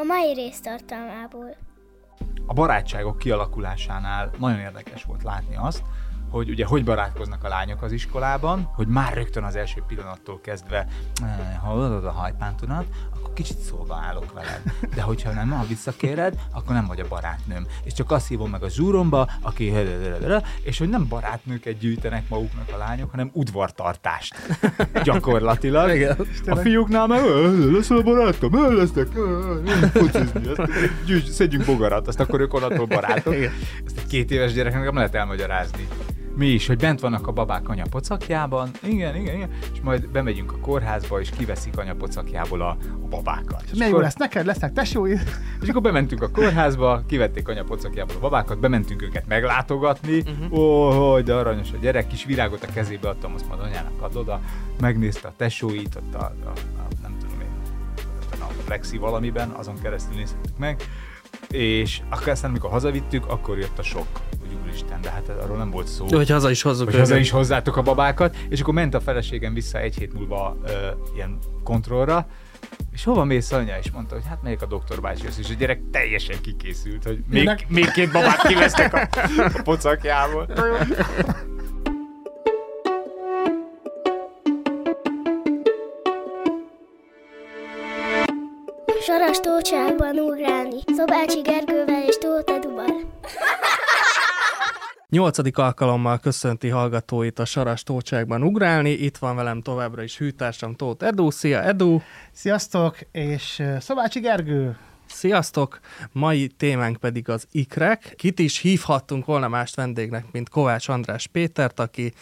A mai rész tartalmából. A barátságok kialakulásánál nagyon érdekes volt látni azt, hogy ugye hogy barátkoznak a lányok az iskolában, hogy már rögtön az első pillanattól kezdve hallod a hajpántunat, akkor kicsit szóba állok veled. De hogyha nem, ha visszakéred, akkor nem vagy a barátnőm. És csak azt hívom meg a zsúromba, aki és hogy nem barátnőket gyűjtenek maguknak a lányok, hanem udvartartást. Gyakorlatilag. Igen, a fiúknál meg lesz a barátom, lesznek, szedjünk bogarat, azt akkor ők onnantól barátok. Ezt egy két éves gyereknek nem lehet elmagyarázni mi is, hogy bent vannak a babák anya pocakjában, igen, igen, igen, és majd bemegyünk a kórházba, és kiveszik anya pocakjából a, a babákat. És milyen jó lesz neked, lesznek tesói. És akkor bementünk a kórházba, kivették anya pocakjából a babákat, bementünk őket meglátogatni, uh-huh. ó, hogy de aranyos a gyerek, kis virágot a kezébe adtam, azt majd anyának ad oda, megnézte a tesóit, ott a, a, a nem tudom én, a flexi valamiben, azon keresztül néztük meg, és akkor aztán, amikor hazavittük, akkor jött a sok úristen, de hát arról nem volt szó. Hogy haza is hozzuk. Hogy haza is hozzátok a babákat, és akkor ment a feleségem vissza egy hét múlva ö, ilyen kontrollra, és hova mész anya? És mondta, hogy hát melyik a doktor bácsi, és a gyerek teljesen kikészült, hogy még, még két babát kivesztek a, a pocakjából. Saras tócsákban ugrálni, Szobácsi Gergővel és Tóth Eduval. Nyolcadik alkalommal köszönti hallgatóit a Saras Tócsákban ugrálni. Itt van velem továbbra is hűtársam Tóth Edu. Szia Edu! Sziasztok! És Szobácsi Gergő! Sziasztok! Mai témánk pedig az ikrek. Kit is hívhattunk volna más vendégnek, mint Kovács András Pétert, aki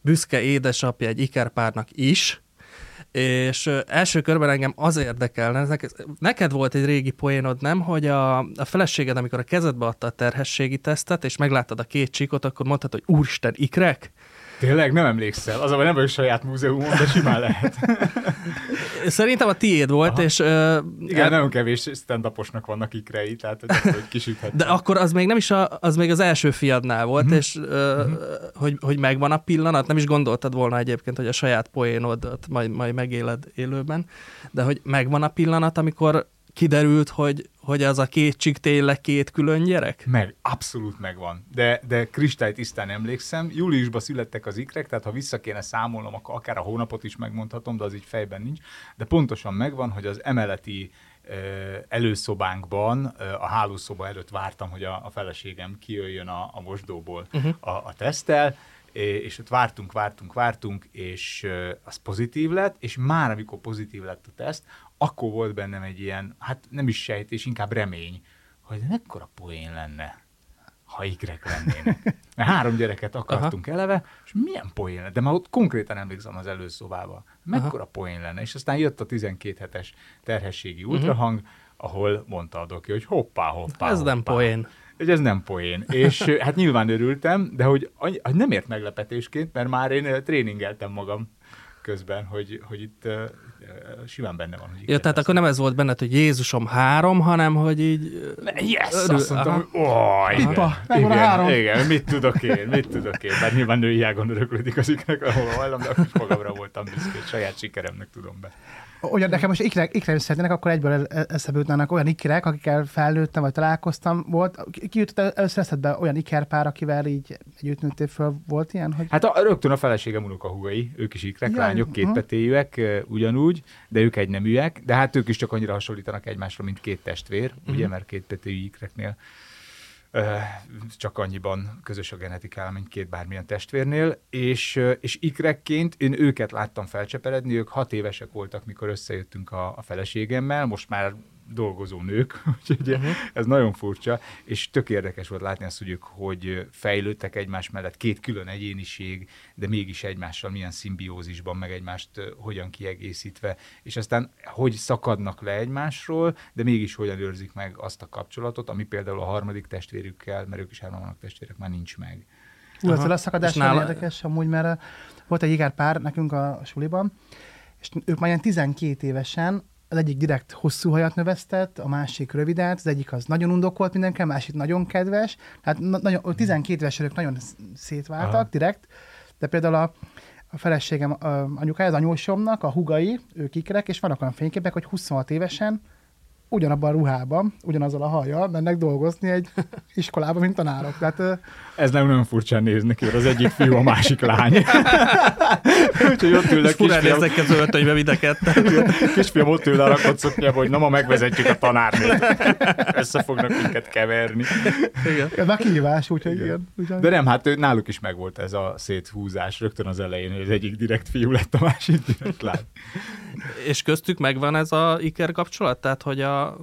büszke édesapja egy ikerpárnak is, és első körben engem az érdekelne, neked volt egy régi poénod, nem, hogy a, a feleséged, amikor a kezedbe adta a terhességi tesztet, és megláttad a két csíkot, akkor mondtad, hogy úristen, ikrek? Tényleg nem emlékszel? Az a nem vagyok saját múzeumon, de simán lehet. Szerintem a tiéd volt, Aha. és... Uh, Igen, el... nagyon kevés stand vannak ikrei, tehát hogy, kisüthet. De akkor az még nem is a, az még az első fiadnál volt, mm-hmm. és uh, mm-hmm. hogy, hogy megvan a pillanat, nem is gondoltad volna egyébként, hogy a saját poénodat majd, majd megéled élőben, de hogy megvan a pillanat, amikor kiderült, hogy, hogy az a két csik tényleg két külön gyerek? Meg, abszolút megvan. De, de tisztán emlékszem, júliusban születtek az ikrek, tehát ha vissza kéne számolnom, akkor akár a hónapot is megmondhatom, de az így fejben nincs. De pontosan megvan, hogy az emeleti előszobánkban, a hálószoba előtt vártam, hogy a, a feleségem kijöjjön a, a mosdóból uh-huh. a, a tesztel, és ott vártunk, vártunk, vártunk, és az pozitív lett, és már amikor pozitív lett a teszt, akkor volt bennem egy ilyen, hát nem is sejtés, inkább remény, hogy mekkora poén lenne, ha ikrek lennének. Mert három gyereket akartunk Aha. eleve, és milyen poén lenne, de már ott konkrétan emlékszem az előszobába, mekkora Aha. poén lenne, és aztán jött a 12 hetes terhességi mhm. ultrahang, uh-huh. ahol mondta a doki, hogy hoppá, hoppá, Ez hoppá. nem poén. Hogy ez nem poén. És hát nyilván örültem, de hogy, hogy nem ért meglepetésként, mert már én tréningeltem magam közben, hogy, hogy itt uh, simán benne van. Hogy ja, tehát akkor nem ez volt benned, hogy Jézusom három, hanem hogy így... Yes! Örül, azt mondtam, aha. hogy oh, igen, Pipa, igen, három. igen, mit tudok én, mit tudok én, mert nyilván női ágon öröklődik az iknek, ahol hajlam, de akkor magamra voltam büszke, saját sikeremnek tudom be olyan nekem most ikrek, ikrek szeretnének, akkor egyből eszembe jutnának olyan ikrek, akikkel felnőttem, vagy találkoztam, volt. Ki jutott először eszedbe olyan ikerpár, akivel így együtt nőttél föl, volt ilyen? Hogy... Hát a, rögtön a feleségem unokahúgai, ők is ikrek, ja, lányok, kétpetéjűek, ugyanúgy, de ők egy neműek, de hát ők is csak annyira hasonlítanak egymásra, mint két testvér, uh-huh. ugye, mert kétpetéjű ikreknél csak annyiban közös a genetikál, mint két bármilyen testvérnél, és, és ikrekként én őket láttam felcseperedni, ők hat évesek voltak, mikor összejöttünk a, a feleségemmel, most már dolgozó nők, úgyhogy uh-huh. ez nagyon furcsa, és tök érdekes volt látni azt, hogy ők hogy fejlődtek egymás mellett, két külön egyéniség, de mégis egymással milyen szimbiózisban, meg egymást hogyan kiegészítve, és aztán hogy szakadnak le egymásról, de mégis hogyan őrzik meg azt a kapcsolatot, ami például a harmadik testvérükkel, mert ők is hárman vannak testvérek, már nincs meg. Ú, ez a leszakadás nála... érdekes amúgy, mert volt egy igár pár nekünk a suliban, és ők már ilyen 12 évesen az egyik direkt hosszú hajat növesztett, a másik rövidet, az egyik az nagyon undokolt mindenki, a másik nagyon kedves. Tehát na- nagyon, 12 éves ők nagyon szétváltak Aha. direkt, de például a, a feleségem a anyukája, az anyósomnak, a hugai, ők ikrek, és vannak olyan fényképek, hogy 26 évesen ugyanabban a ruhában, ugyanazzal a hajjal mennek dolgozni egy iskolába, mint tanárok. Tehát, Ez nem nagyon furcsán néz neki, az egyik fiú, a másik lány. Úgyhogy ott ülnek kisfiam. ezek az öltönybe mind a Kisfiam ott ül a rakott szoknyába, hogy na ma megvezetjük a tanárnőt. Össze fognak minket keverni. Igen. Ez már kihívás, úgyhogy igen. Ugyan... De nem, hát náluk is megvolt ez a széthúzás rögtön az elején, hogy az egyik direkt fiú lett, a másik direkt lány. És köztük megvan ez a iker kapcsolat? Tehát, hogy a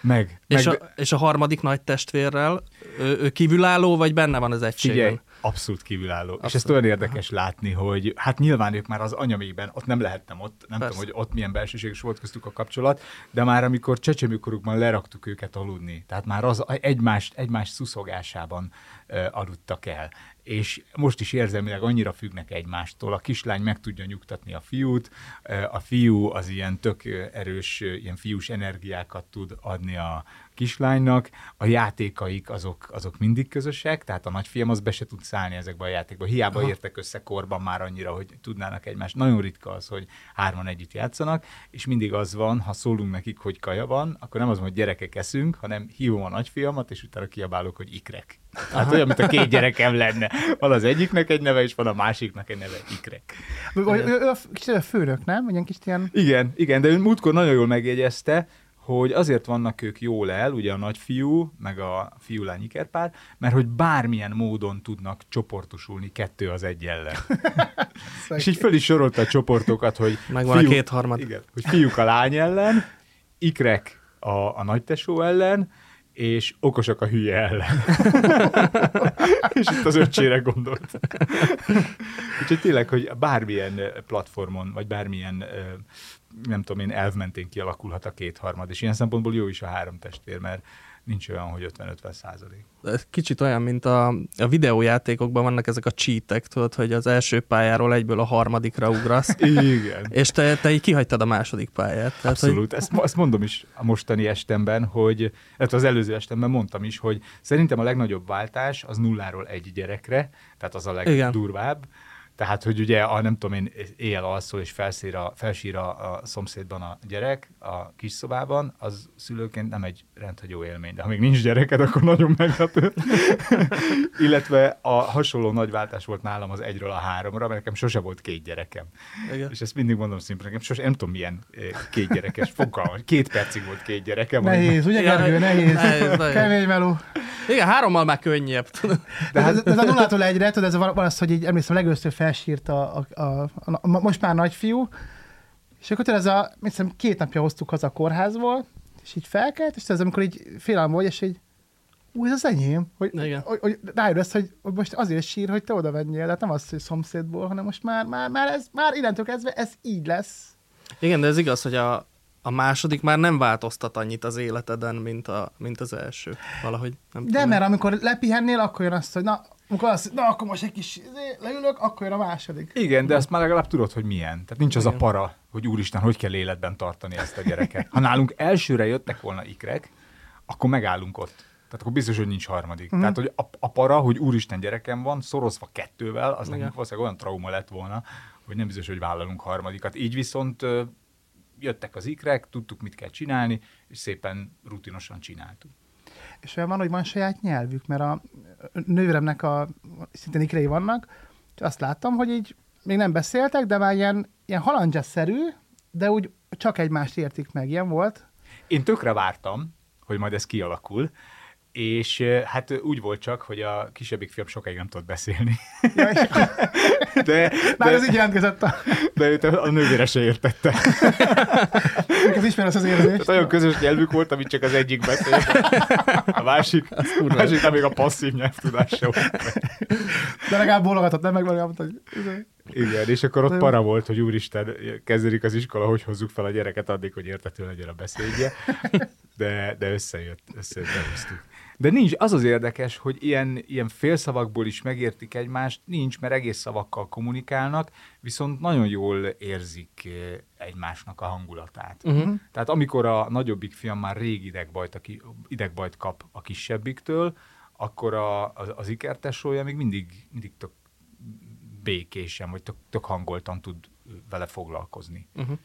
meg. És, meg... A, és a harmadik nagy testvérrel ő, ő kívülálló, vagy benne van az egységben? Figyelj, abszolút kívülálló. Abszolút. És ezt olyan érdekes Aha. látni, hogy hát nyilván ők már az anyamékben, ott nem lehettem ott, nem Persze. tudom, hogy ott milyen belsőséges volt köztük a kapcsolat, de már amikor csecsemőkorukban leraktuk őket aludni, tehát már az egymást, egymás szuszogásában uh, aludtak el és most is érzelmileg annyira függnek egymástól. A kislány meg tudja nyugtatni a fiút, a fiú az ilyen tök erős, ilyen fiús energiákat tud adni a kislánynak, a játékaik azok, azok mindig közösek, tehát a nagyfiam az be se tud szállni ezekbe a játékba. Hiába Aha. értek össze korban már annyira, hogy tudnának egymást. Nagyon ritka az, hogy hárman együtt játszanak, és mindig az van, ha szólunk nekik, hogy kaja van, akkor nem az, hogy gyerekek eszünk, hanem hívom a nagyfiamat, és utána kiabálok, hogy ikrek. Hát olyan, mint a két gyerekem lenne. Van az egyiknek egy neve, és van a másiknak egy neve, ikrek. Ő a főnök, nem? Ilyen kis ilyen... Igen, igen, de ő múltkor nagyon jól megjegyezte, hogy azért vannak ők jól el, ugye a nagyfiú, meg a fiú-lány ikerpár, mert hogy bármilyen módon tudnak csoportosulni kettő az egy ellen. és így föl is sorolta a csoportokat, hogy Megvan fiú, a kétharmad. Igen, hogy fiúk a lány ellen, ikrek a, a nagytesó ellen, és okosak a hülye ellen. és itt az öccsére gondolt. Úgyhogy tényleg, hogy bármilyen platformon, vagy bármilyen nem tudom én, elv mentén kialakulhat a kétharmad, és ilyen szempontból jó is a három testvér, mert nincs olyan, hogy 50-50 százalék. Kicsit olyan, mint a, a videójátékokban vannak ezek a cheatek, tudod, hogy az első pályáról egyből a harmadikra ugrasz. Igen. És te, te így kihagytad a második pályát. Tehát, Abszolút. Hogy... Ezt, ezt mondom is a mostani estemben, hogy az előző estemben mondtam is, hogy szerintem a legnagyobb váltás az nulláról egy gyerekre, tehát az a legdurvább. Igen tehát, hogy ugye, a, nem tudom én, éjjel alszol és felszír a, felsír a, a szomszédban a gyerek a kis szobában, az szülőként nem egy rendhagyó élmény. De ha még nincs gyereked, akkor nagyon meglepő. Illetve a hasonló nagy váltás volt nálam az egyről a háromra, mert nekem sose volt két gyerekem. Igen. És ezt mindig mondom szimplán, nekem sose, nem tudom milyen eh, két gyerekes fogalma. Két percig volt két gyerekem. Nehéz, ugye Gergő, nehéz. nehéz Kemény meló. Igen, hárommal már könnyebb. De hát... ez, ez a nullától egyre, tudod, ez van az, hogy így emlékszem, felsírt a, a, a, a, a, most már nagyfiú, és akkor ez a, hiszem, két napja hoztuk haza a kórházból, és így felkelt, és ez amikor így félelem vagy, és így ú, ez az enyém, hogy, Igen. hogy, hogy rájön ezt, hogy, hogy most azért sír, hogy te oda venjél, hát nem az, hogy szomszédból, hanem most már, már, már, ez, már innentől kezdve ez így lesz. Igen, de ez igaz, hogy a, a második már nem változtat annyit az életeden, mint, a, mint az első. Valahogy nem De tudom. mert amikor lepihennél, akkor jön azt, hogy na, amikor azt, na akkor most egy kis izé, leülök, akkor jön a második. Igen, de azt már legalább tudod, hogy milyen. Tehát nincs az a para, hogy úristen, hogy kell életben tartani ezt a gyereket. Ha nálunk elsőre jöttek volna ikrek, akkor megállunk ott. Tehát akkor biztos, hogy nincs harmadik. Mm. Tehát, hogy a, a para, hogy úristen gyerekem van, szorozva kettővel, az nekünk valószínűleg olyan trauma lett volna, hogy nem biztos, hogy vállalunk harmadikat. Így viszont jöttek az ikrek, tudtuk, mit kell csinálni, és szépen rutinosan csináltuk. És olyan van, hogy van saját nyelvük, mert a nővéremnek a szintén ikrei vannak, és azt láttam, hogy így még nem beszéltek, de már ilyen, ilyen halandzsaszerű, de úgy csak egymást értik meg. Ilyen volt? Én tökre vártam, hogy majd ez kialakul, és hát úgy volt csak, hogy a kisebbik fiam sokáig nem tudott beszélni. Ja, de, Már ez így jelentkezett a... De őt a nővére se értette. Ez ismer az az érzés. Tehát olyan közös nyelvük volt, amit csak az egyik beszélt. A másik, a másik nem még a passzív nyelvtudás sem De legalább bólogatott, nem meg legalább, hogy... Igen, és akkor ott para volt, hogy úristen, kezdődik az iskola, hogy hozzuk fel a gyereket addig, hogy értető legyen a beszédje. De, de összejött, összejött, behoztuk. De nincs, az az érdekes, hogy ilyen, ilyen félszavakból is megértik egymást, nincs, mert egész szavakkal kommunikálnak, viszont nagyon jól érzik eh, egymásnak a hangulatát. Uh-huh. Tehát amikor a nagyobbik fiam már rég idegbajt, aki, idegbajt kap a kisebbiktől, akkor a, az, az ikertesója még mindig, mindig tök békésen, vagy tök, tök hangoltan tud vele foglalkozni. Uh-huh.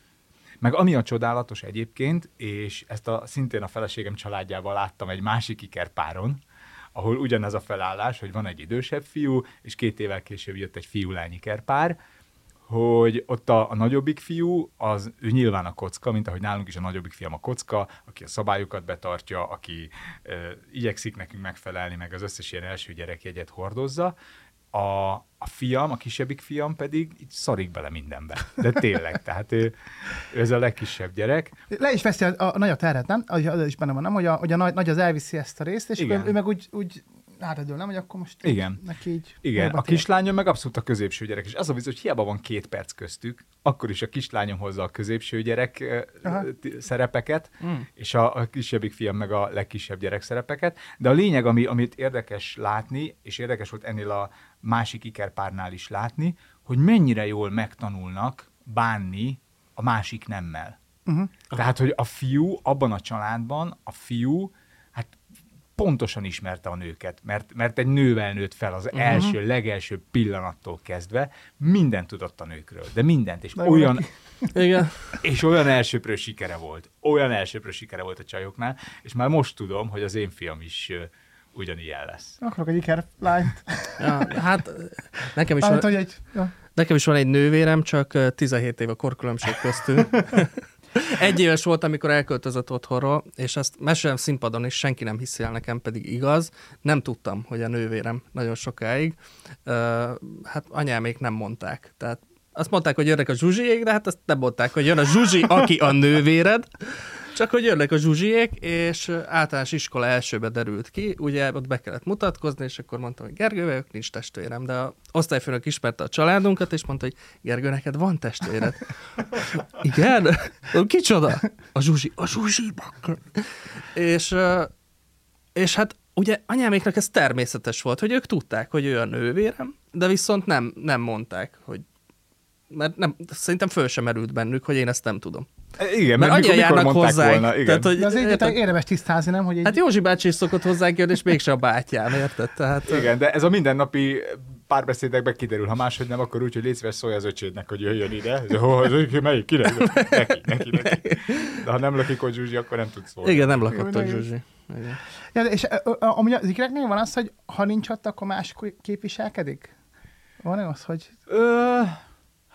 Meg ami a csodálatos egyébként, és ezt a, szintén a feleségem családjával láttam egy másik ikerpáron, ahol ugyanez a felállás, hogy van egy idősebb fiú, és két évvel később jött egy fiú-lány ikerpár, hogy ott a, a nagyobbik fiú, az ő nyilván a kocka, mint ahogy nálunk is a nagyobbik fiam a kocka, aki a szabályokat betartja, aki ö, igyekszik nekünk megfelelni, meg az összes ilyen első gyerekjegyet hordozza, a, a fiam, a kisebbik fiam pedig így szarik bele mindenbe. De tényleg, tehát ő, ő ez a legkisebb gyerek. Le is veszi a, a, nagy a terhet, nem? Az is benne van, nem? Hogy a, hogy a nagy, nagy az elviszi ezt a részt, és. Ő, ő meg úgy, úgy hátradől, nem? Hogy akkor most Igen. neki így... Igen, a kislányom meg abszolút a középső gyerek, és az a bizony, hogy hiába van két perc köztük, akkor is a kislányom hozza a középső gyerek Aha. szerepeket, mm. és a, a kisebbik fiam meg a legkisebb gyerek szerepeket. De a lényeg, ami, amit érdekes látni, és érdekes volt ennél a másik ikerpárnál is látni, hogy mennyire jól megtanulnak bánni a másik nemmel. Uh-huh. Tehát, hogy a fiú abban a családban, a fiú pontosan ismerte a nőket, mert, mert egy nővel nőtt fel az uh-huh. első, legelső pillanattól kezdve, mindent tudott a nőkről, de mindent, és olyan, Igen. és olyan elsőprő sikere volt, olyan elsőprő sikere volt a csajoknál, és már most tudom, hogy az én fiam is uh, ugyanilyen lesz. Akarok egy iker lányt. Ja, hát nekem is, hát, van, egy, ja. nekem is van egy nővérem, csak 17 év a korkülönbség köztünk. Egy éves volt, amikor elköltözött otthonról, és ezt mesélem színpadon, és senki nem hiszi el nekem, pedig igaz. Nem tudtam, hogy a nővérem nagyon sokáig. Uh, hát anyámék nem mondták. Tehát azt mondták, hogy jönnek a zsuzsiék, de hát azt nem mondták, hogy jön a zsuzsi, aki a nővéred. Csak hogy jönnek a zsuzsiék, és általános iskola elsőbe derült ki, ugye ott be kellett mutatkozni, és akkor mondtam, hogy Gergő vagyok, nincs testvérem, de a osztályfőnök ismerte a családunkat, és mondta, hogy Gergő, neked van testvéred. Igen? Kicsoda? A zsuzsi. A zsuzsi, És, és hát ugye anyáméknak ez természetes volt, hogy ők tudták, hogy ő a nővérem, de viszont nem, nem mondták, hogy mert nem, szerintem föl sem merült bennük, hogy én ezt nem tudom. E, igen, mert, mert mikor, járnak hozzá. Volna, igen. Tehát, hogy, De azért érted, érdemes tisztázni, nem? Hogy így... Hát Józsi bácsi is szokott hozzánk jönni, és mégsem a bátyám, érted? Tehát, igen, de ez a mindennapi párbeszédekben kiderül, ha máshogy nem, akkor úgy, hogy légy szíves szólj az öcsédnek, hogy jöjjön ide. De, ho, az, melyik? Kinek? Neki, neki, neki. De ha nem lakik ott Zsuzsi, akkor nem tudsz szólni. Igen, nem lakott ott Zsuzsi. Igen. Ja, és amúgy az ikreknél van az, hogy ha nincs ott, akkor más képviselkedik? Van-e az, hogy... Ö...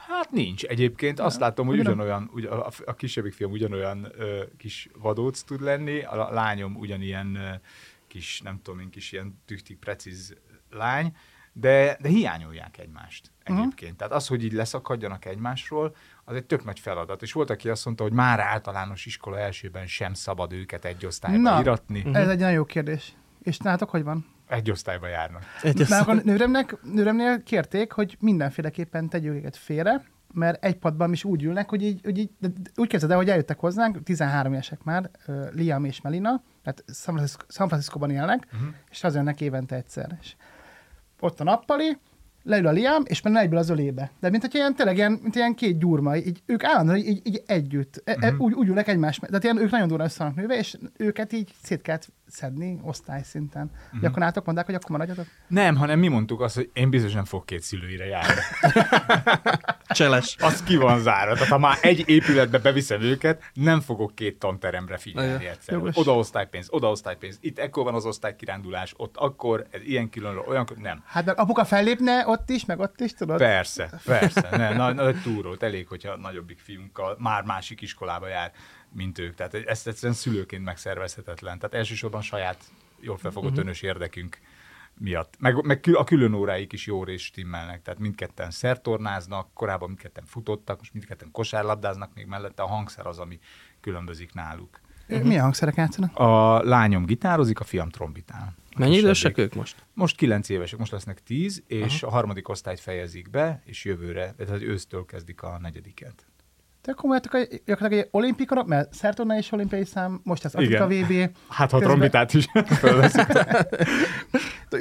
Hát nincs. Egyébként azt látom, hogy ugyanolyan, ugyan, a, kisebbik fiam ugyanolyan ö, kis vadóc tud lenni, a lányom ugyanilyen ö, kis, nem tudom én, kis ilyen tüchtig, precíz lány, de, de hiányolják egymást egyébként. Uh-huh. Tehát az, hogy így leszakadjanak egymásról, az egy tök nagy feladat. És volt, aki azt mondta, hogy már általános iskola elsőben sem szabad őket egy osztályba Na, iratni. Uh-huh. Ez egy nagyon jó kérdés. És nálatok hogy van? Egy osztályba járnak. Egy osztály. a nőremnek, nőremnél kérték, hogy mindenféleképpen tegyük őket félre, mert egy padban is úgy ülnek, hogy így, hogy így úgy kezded el, hogy eljöttek hozzánk, 13 évesek már, uh, Liam és Melina, tehát San Francisco-ban élnek, uh-huh. és hazajönnek évente egyszer. És ott a nappali, leül a Liam, és menne egyből az ölébe. De mint hogy ilyen, tényleg ilyen, mint ilyen két gyurma, így, ők állandóan így, így együtt, uh-huh. úgy, úgy ülnek egymás, tehát ilyen, ők nagyon durva össze nőve, és őket így szét kellett szedni osztályszinten. Uh-huh. Mhm. Akkor nálatok mondták, hogy akkor maradjatok? Nem, hanem mi mondtuk azt, hogy én biztos nem fog két szülőire járni. Cseles. Az ki van zárva. Tehát ha már egy épületbe beviszem őket, nem fogok két tanteremre figyelni egyszer. Oda osztálypénz, oda osztálypénz. Itt ekkor van az osztálykirándulás, ott akkor, ez ilyen különről, olyan, nem. Hát meg apuka fellépne ott is, meg ott is, tudod? Persze, persze. Nem, nagy, nagy túrót, elég, hogyha a nagyobbik fiunkkal már másik iskolába jár mint ők. Tehát ezt egyszerűen szülőként megszervezhetetlen. Tehát elsősorban saját jól felfogott uh-huh. önös érdekünk miatt. Meg, meg a külön óráik is jó részt stimmelnek, tehát mindketten szertornáznak, korábban mindketten futottak, most mindketten kosárlabdáznak, még mellette a hangszer az, ami különbözik náluk. Uh-huh. Milyen hangszerek játszanak? A lányom gitározik, a fiam trombitál. Mennyi idősek ők most? Most kilenc évesek, most lesznek tíz, és Aha. a harmadik osztályt fejezik be, és jövőre, tehát ősztől kezdik a negyediket. De akkor mondjátok, gyakorlatilag egy olimpikon, mert szertorna és olimpiai szám, most az Afrika VB. Hát ha trombitát is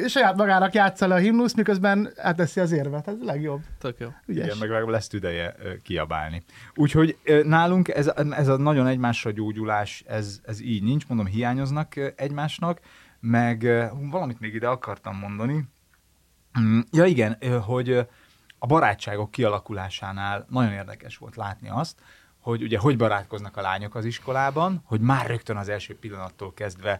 saját magának játsza le a himnusz, miközben átteszi az érvet. Ez a legjobb. Tök jó. Ügyes. Igen, meg lesz tüdeje kiabálni. Úgyhogy nálunk ez, ez a nagyon egymásra gyógyulás, ez, ez így nincs, mondom, hiányoznak egymásnak, meg valamit még ide akartam mondani. Mm, ja igen, hogy a barátságok kialakulásánál nagyon érdekes volt látni azt, hogy ugye hogy barátkoznak a lányok az iskolában, hogy már rögtön az első pillanattól kezdve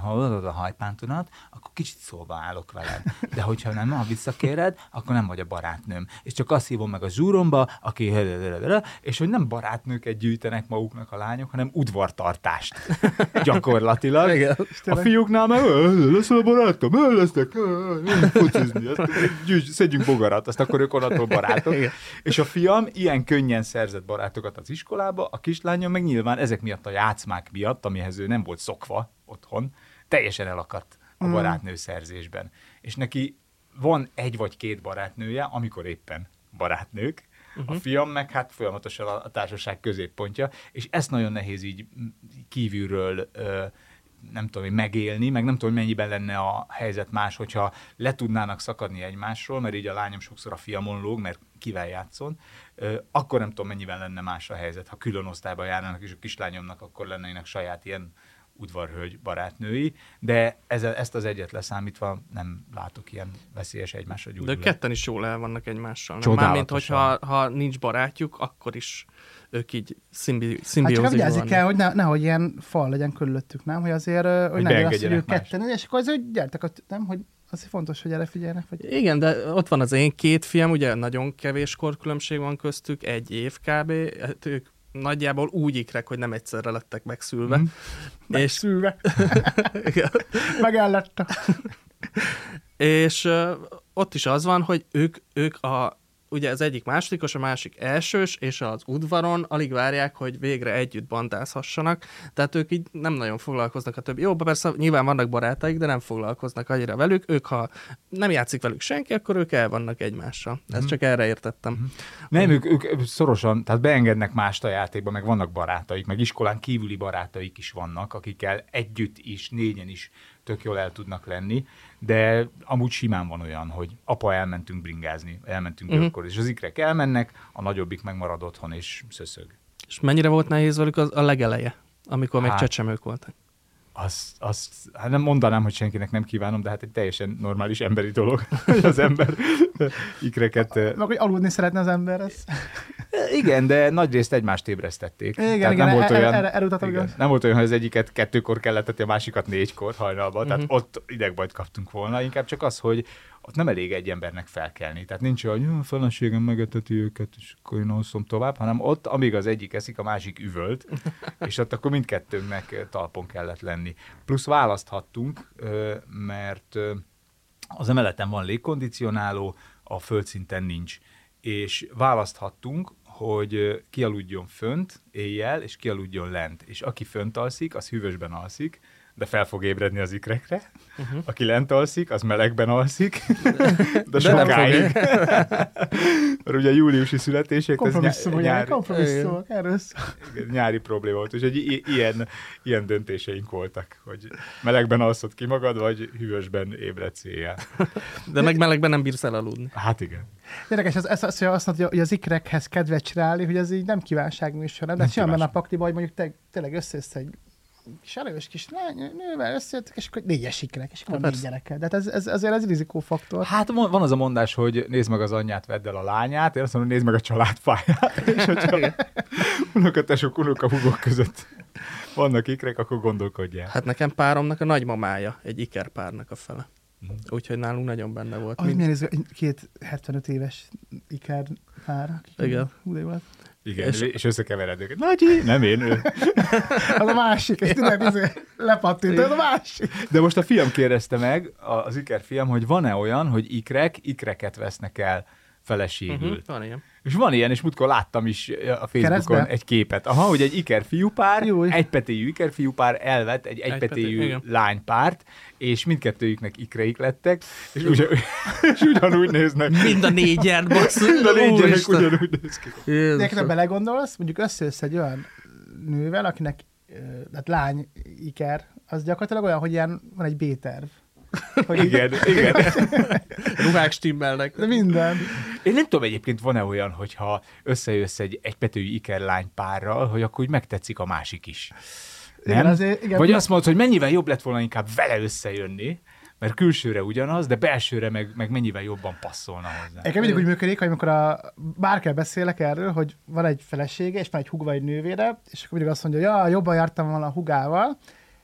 hallod a hajpántodat, akkor kicsit szóba állok veled. De hogyha nem, ha visszakéred, akkor nem vagy a barátnőm. És csak azt hívom meg a zsúromba, aki és hogy nem barátnőket gyűjtenek maguknak a lányok, hanem udvartartást. Gyakorlatilag. Igen. A fiúknál meg leszel a barátom, el lesznek, focizni, szedjünk bogarat, azt akkor ők onnantól barátok. Igen. És a fiam ilyen könnyen szerzett barátokat az iskolába, a kislányom meg nyilván ezek miatt a játszmák miatt, amihez ő nem volt szokva otthon, teljesen elakadt a mm. barátnő szerzésben. És neki van egy vagy két barátnője, amikor éppen barátnők, Uh-huh. A fiam meg hát folyamatosan a, társaság középpontja, és ezt nagyon nehéz így kívülről ö, nem tudom, hogy megélni, meg nem tudom, hogy mennyiben lenne a helyzet más, hogyha le tudnának szakadni egymásról, mert így a lányom sokszor a fiamon lóg, mert kivel játszon, akkor nem tudom, mennyiben lenne más a helyzet, ha külön osztályba járnának, és a kislányomnak akkor lennének saját ilyen udvarhölgy barátnői, de ez, ezt az egyet leszámítva nem látok ilyen veszélyes egymásra gyújtani. De ketten is jól el vannak egymással. Nem? Mármint, hogyha ha nincs barátjuk, akkor is ők így szimbi, szimbiózisban hát csak vigyázni kell, hogy ne, nehogy ilyen fal legyen körülöttük, nem? Hogy azért, hogy, hogy ne azt, hogy ők ketten, és akkor azért gyertek, nem? Hogy azért fontos, hogy erre figyelnek. Vagy... Igen, de ott van az én két fiam, ugye nagyon kevés korkülönbség van köztük, egy év kb. Hát ők nagyjából úgy ikrek, hogy nem egyszerre lettek megszülve. Mm. Megszülve. És... Megálletta. és ott is az van, hogy ők, ők a ugye az egyik másodikos, a másik elsős, és az udvaron alig várják, hogy végre együtt bandázhassanak, tehát ők így nem nagyon foglalkoznak a többi. Jó, persze nyilván vannak barátaik, de nem foglalkoznak annyira velük. Ők, ha nem játszik velük senki, akkor ők el vannak egymással. Ezt mm. csak erre értettem. Mm. Nem, ők, ők szorosan, tehát beengednek mást a játékba, meg vannak barátaik, meg iskolán kívüli barátaik is vannak, akikkel együtt is, négyen is tök jól el tudnak lenni, de amúgy simán van olyan, hogy apa elmentünk bringázni, elmentünk uh-huh. Mhm. és az ikrek elmennek, a nagyobbik megmarad otthon és szöszög. És mennyire volt nehéz velük az, a legeleje, amikor hát, még csecsemők voltak? Azt, azt hát nem mondanám, hogy senkinek nem kívánom, de hát egy teljesen normális emberi dolog, hogy az ember ikreket... Meg, hogy aludni szeretne az ember, ez... Igen, de nagy részt egymást ébresztették. Igen, tehát igen, nem volt olyan, erre, erre igen, nem volt olyan, hogy az egyiket kettőkor kellett a másikat négykor hajnalban, uh-huh. tehát mhm. ott idegbajt kaptunk volna, inkább csak az, hogy ott nem elég egy embernek felkelni. Tehát nincs olyan, hogy a feleségem megeteti őket, és akkor én alszom tovább, hanem ott, amíg az egyik eszik, a másik üvölt, és ott akkor mindkettőnknek talpon kellett lenni. Plusz választhattunk, mert az emeleten van légkondicionáló, a földszinten nincs. És választhattunk, hogy ki aludjon fönt éjjel, és ki aludjon lent. És aki fönt alszik, az hűvösben alszik, de fel fog ébredni az ikrekre. Uh-huh. Aki lent alszik, az melegben alszik, de, de sokáig. Mert ugye júliusi születések, ez nyári, nyári, kompromisszumok, erről nyári probléma volt, úgyhogy i- ilyen, ilyen döntéseink voltak, hogy melegben alszod ki magad, vagy hűvösben ébredsz éjjel. De meg melegben nem bírsz elaludni. Hát igen. Érdekes, ez, ez, ez azt mondja, hogy az ikrekhez kedvet csinálni, hogy ez így nem kívánságműsor, nem? De simán benne a pakliba, hogy mondjuk te, tényleg összejössz egy kis erős kis lány, nővel összejöttek, és akkor négyes sikerek, és akkor négy gyerekkel. De hát ez, ez, azért ez rizikófaktor. Hát van az a mondás, hogy nézd meg az anyját, vedd el a lányát, én azt mondom, nézd meg a családfáját, és hogyha unokatesok, unokahugok között vannak ikrek, akkor gondolkodjál. Hát nekem páromnak a nagymamája, egy ikerpárnak a fele. Mm. Úgyhogy nálunk nagyon benne volt. Az mind... ez két 75 éves iker pár. Igen. Hú, igen, és, és összekevered őket. Nagyi! Nem én, ő. az a másik, és tényleg izé lepattint, az a másik. De most a fiam kérdezte meg, az iker fiam, hogy van-e olyan, hogy ikrek, ikreket vesznek el feleségül. Uh-huh, van ilyen. És van ilyen, és múltkor láttam is a Facebookon Keresztbe? egy képet. Aha, hogy egy iker fiúpár, Jó, egy petéjű iker fiúpár elvett egy egypetéjű egy lánypárt, és mindkettőjüknek ikreik lettek, és, ugyan, és ugyanúgy néznek. Mind a négyet, basszus. Mind a négyet ugyanúgy néz ki. De belegondolsz, mondjuk összejössz egy olyan nővel, akinek hát lány iker, az gyakorlatilag olyan, hogy ilyen van egy B-terv. Hogy igen, igen. Ruhák stimmelnek. De minden. Én nem tudom egyébként, van-e olyan, hogyha összejössz egy egypetőjű ikerlány párral, hogy akkor úgy megtetszik a másik is. Nem? Igen, azért, igen, Vagy azt mondod, hogy mennyivel jobb lett volna inkább vele összejönni, mert külsőre ugyanaz, de belsőre meg, meg mennyivel jobban passzolna hozzá. Nekem mindig úgy működik, hogy amikor a bárkel beszélek erről, hogy van egy felesége, és van egy húg vagy egy nővére, és akkor mindig azt mondja, hogy ja, jobban jártam volna a hugával,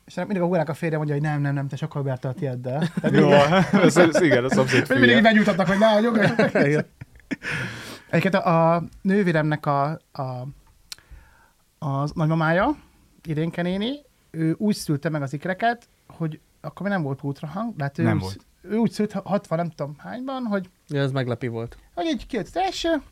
és mindig a húgának a férje mondja, hogy nem, nem, nem, te sokkal jártál a tieddel. Jó, ez, ez, igen, a szomszéd fülye. Mindig megnyugtatnak, hogy na, jobb. Egyébként a, a nővéremnek a, a, a nagymamája, Irénke néni, ő úgy szülte meg az ikreket, hogy akkor még nem volt ultrahang, de hát ő, Nem úgy, volt. ő úgy szült 60 nem tudom hányban, hogy, Ja, ez meglepi volt. hogy így kijött az első,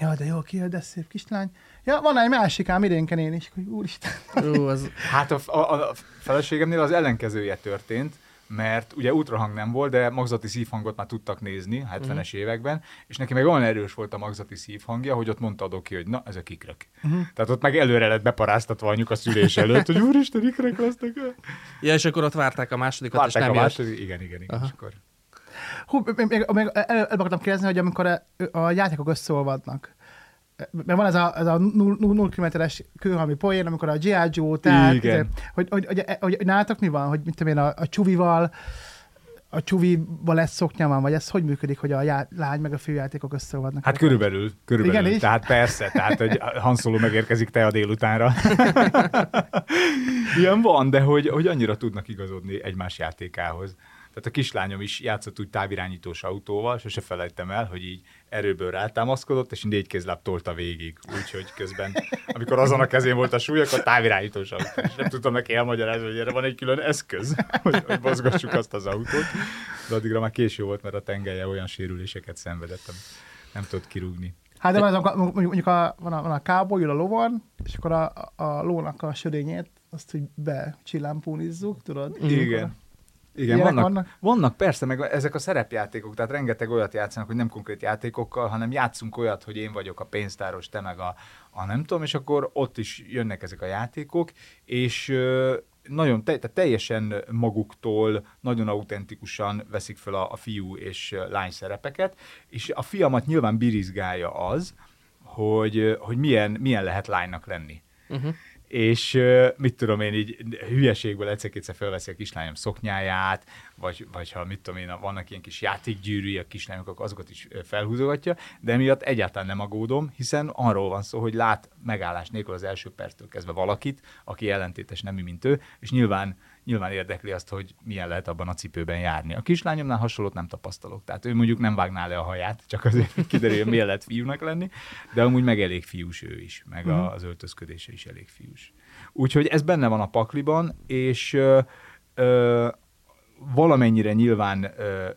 ja, de jó, kijött, de szép kislány. Ja, van egy másik ám Irénke néni, és akkor úristen. Ú, az, Hát a, a, a feleségemnél az ellenkezője történt, mert ugye ultrahang nem volt, de magzati szívhangot már tudtak nézni 70-es években, és neki meg olyan erős volt a magzati szívhangja, hogy ott mondta a doki, hogy na, ezek ikrek. Uh-huh. Tehát ott meg előre lett beparáztatva anyuk a szülés előtt, hogy úristen, ikrek lesznek. ja, és akkor ott várták a másodikat, Várták és a nem jött. második, igen, igen, igen, Aha. és akkor... Hú, még, még, még el, el akartam kérdezni, hogy amikor a, a játékok összeolvadnak, mert van ez a, ez a 0 kilométeres kőhalmi poén, amikor a G.I. Joe, tehát, hogy, hogy, hogy, hogy, hogy nálatok mi van, hogy mit tudom én, a, a csuvival, a csuvival lesz szoknya van, vagy ez hogy működik, hogy a já, lány meg a főjátékok összeolvadnak? Hát körülbelül, körülbelül. Igen, és? Tehát persze, tehát hogy Han Solo megérkezik te a délutánra. Ilyen van, de hogy, hogy annyira tudnak igazodni egymás játékához. Tehát a kislányom is játszott úgy távirányítós autóval, sose felejtem el, hogy így erőből rátámaszkodott, és négy kézláb tolta végig. Úgyhogy közben, amikor azon a kezén volt a súly, akkor távirányítós autó. És nem tudtam neki elmagyarázni, hogy erre van egy külön eszköz, hogy, hogy mozgassuk azt az autót. De addigra már késő volt, mert a tengelye olyan sérüléseket szenvedett, amit nem tudott kirúgni. Hát de van, mondjuk a, van, a, van a káboly, a lovon, és akkor a, a lónak a sörényét, azt, hogy becsillámpónizzuk, tudod? Igen. Igen, Ilyenek vannak, vannak? vannak? persze, meg ezek a szerepjátékok, tehát rengeteg olyat játszanak, hogy nem konkrét játékokkal, hanem játszunk olyat, hogy én vagyok a pénztáros, te meg a, a nem tudom, és akkor ott is jönnek ezek a játékok, és nagyon te, tehát teljesen maguktól, nagyon autentikusan veszik fel a, a fiú és lány szerepeket, és a fiamat nyilván birizgálja az, hogy, hogy milyen, milyen lehet lánynak lenni Uh-huh. És mit tudom én, így hülyeségből egyszer-kétszer felveszi a kislányom szoknyáját, vagy, vagy ha mit tudom én, vannak ilyen kis játékgyűrűi a kislányok, akkor azokat is felhúzogatja, de emiatt egyáltalán nem aggódom, hiszen arról van szó, hogy lát megállás nélkül az első perctől kezdve valakit, aki ellentétes nemű, mint ő, és nyilván nyilván érdekli azt, hogy milyen lehet abban a cipőben járni. A kislányomnál hasonlót nem tapasztalok. Tehát ő mondjuk nem vágná le a haját, csak azért hogy kiderüljön, milyen lehet fiúnak lenni, de amúgy meg elég fiús ő is, meg a, az öltözködése is elég fiús. Úgyhogy ez benne van a pakliban, és ö, ö, valamennyire nyilván, ö,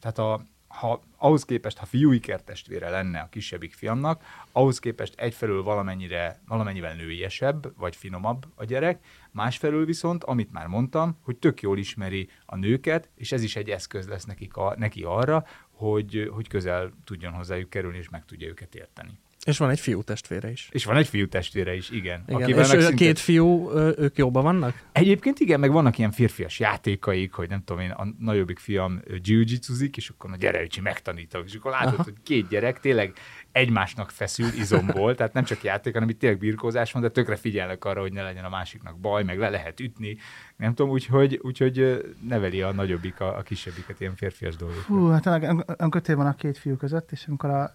tehát a, ha ahhoz képest, ha fiú ikertestvére lenne a kisebbik fiamnak, ahhoz képest egyfelől valamennyire, valamennyivel nőiesebb, vagy finomabb a gyerek, másfelől viszont, amit már mondtam, hogy tök jól ismeri a nőket, és ez is egy eszköz lesz nekik a, neki arra, hogy, hogy közel tudjon hozzájuk kerülni, és meg tudja őket érteni. És van egy fiú testvére is. És van egy fiú testvére is, igen. Igen. akivel És meg ő, a szinte- két fiú, ők jóban vannak? Egyébként igen, meg vannak ilyen férfias játékaik, hogy nem tudom én, a nagyobbik fiam jiu-jitsuzik, és akkor na gyere, öcsi, megtanítok. És akkor látod, Aha. hogy két gyerek tényleg egymásnak feszül izomból, tehát nem csak játék, hanem itt tényleg birkózás van, de tökre figyelnek arra, hogy ne legyen a másiknak baj, meg le lehet ütni, nem tudom, úgyhogy, úgyhogy neveli a nagyobbik a, a kisebbiket ilyen férfias dolgokra. Hú, hát olyan kötél van a két fiú között, és amikor a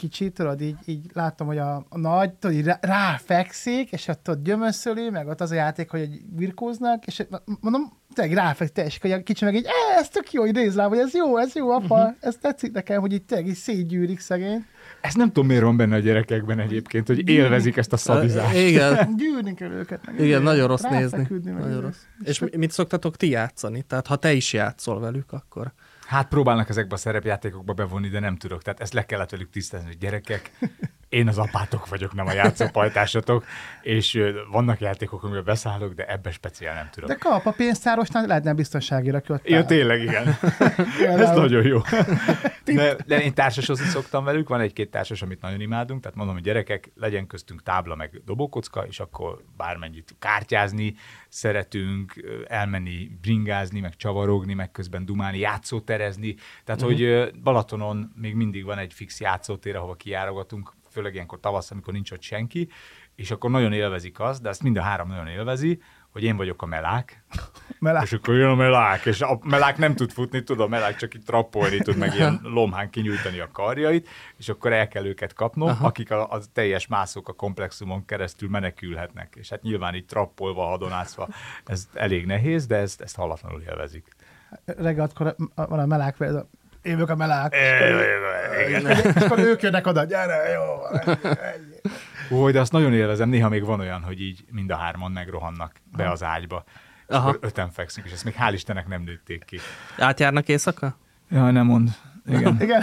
kicsi, tudod, így, így láttam, hogy a, a nagy, tudod, így rá, ráfekszik, és ott ott gyömöszöli, meg ott az a játék, hogy így birkóznak, és mondom, tényleg ráfekszik, és akkor a kicsi meg így, "Á, ez tök jó, így néz rá, hogy ez jó, ez jó, apa, ez tetszik nekem, hogy így tényleg így szétgyűrik szegény. Ez nem tudom, miért van benne a gyerekekben egyébként, hogy élvezik ezt a szadizást. Igen. Gyűrni kell őket. Meg Igen, nagyon rossz nézni. meg Nagyon rossz. És mi- mit szoktatok ti játszani? Tehát ha te is játszol velük, akkor... Hát próbálnak ezekbe a szerepjátékokba bevonni, de nem tudok. Tehát ezt le kellett velük tisztázni, hogy gyerekek, én az apátok vagyok, nem a játszópajtásotok, és vannak játékok, amiben beszállok, de ebbe speciál nem tudok. De kap a pénztárosnál lehetne biztonságira kötni. Ja, tényleg, igen. Ez nagyon jó. De, de én társasozni szoktam velük, van egy-két társas, amit nagyon imádunk, tehát mondom, hogy gyerekek, legyen köztünk tábla meg dobókocka, és akkor bármennyit kártyázni szeretünk, elmenni bringázni, meg csavarogni, meg közben dumálni, játszóterezni. Tehát, uh-huh. hogy Balatonon még mindig van egy fix játszótér, ahova kijárogatunk, főleg ilyenkor tavasz, amikor nincs ott senki, és akkor nagyon élvezik azt, de ezt mind a három nagyon élvezi, hogy én vagyok a melák, melák. És akkor jön a melák, és a melák nem tud futni, tud a melák csak itt trappolni tud, meg ilyen lomhán kinyújtani a karjait, és akkor el kell őket kapnom, Aha. akik a, a teljes mászók a komplexumon keresztül menekülhetnek. És hát nyilván itt trappolva, hadonászva, ez elég nehéz, de ezt, ezt hallatlanul élvezik. Reggeltkor van a melák, én vagyok a melák. És akkor ők jönnek oda, gyere, jó. Ó, de azt nagyon élvezem, néha még van olyan, hogy így mind a hárman megrohannak be az ágyba. És Aha. akkor öten fekszünk, és ezt még hál' Istennek nem nőtték ki. Átjárnak éjszaka? Ja, nem mond. Igen. Igen.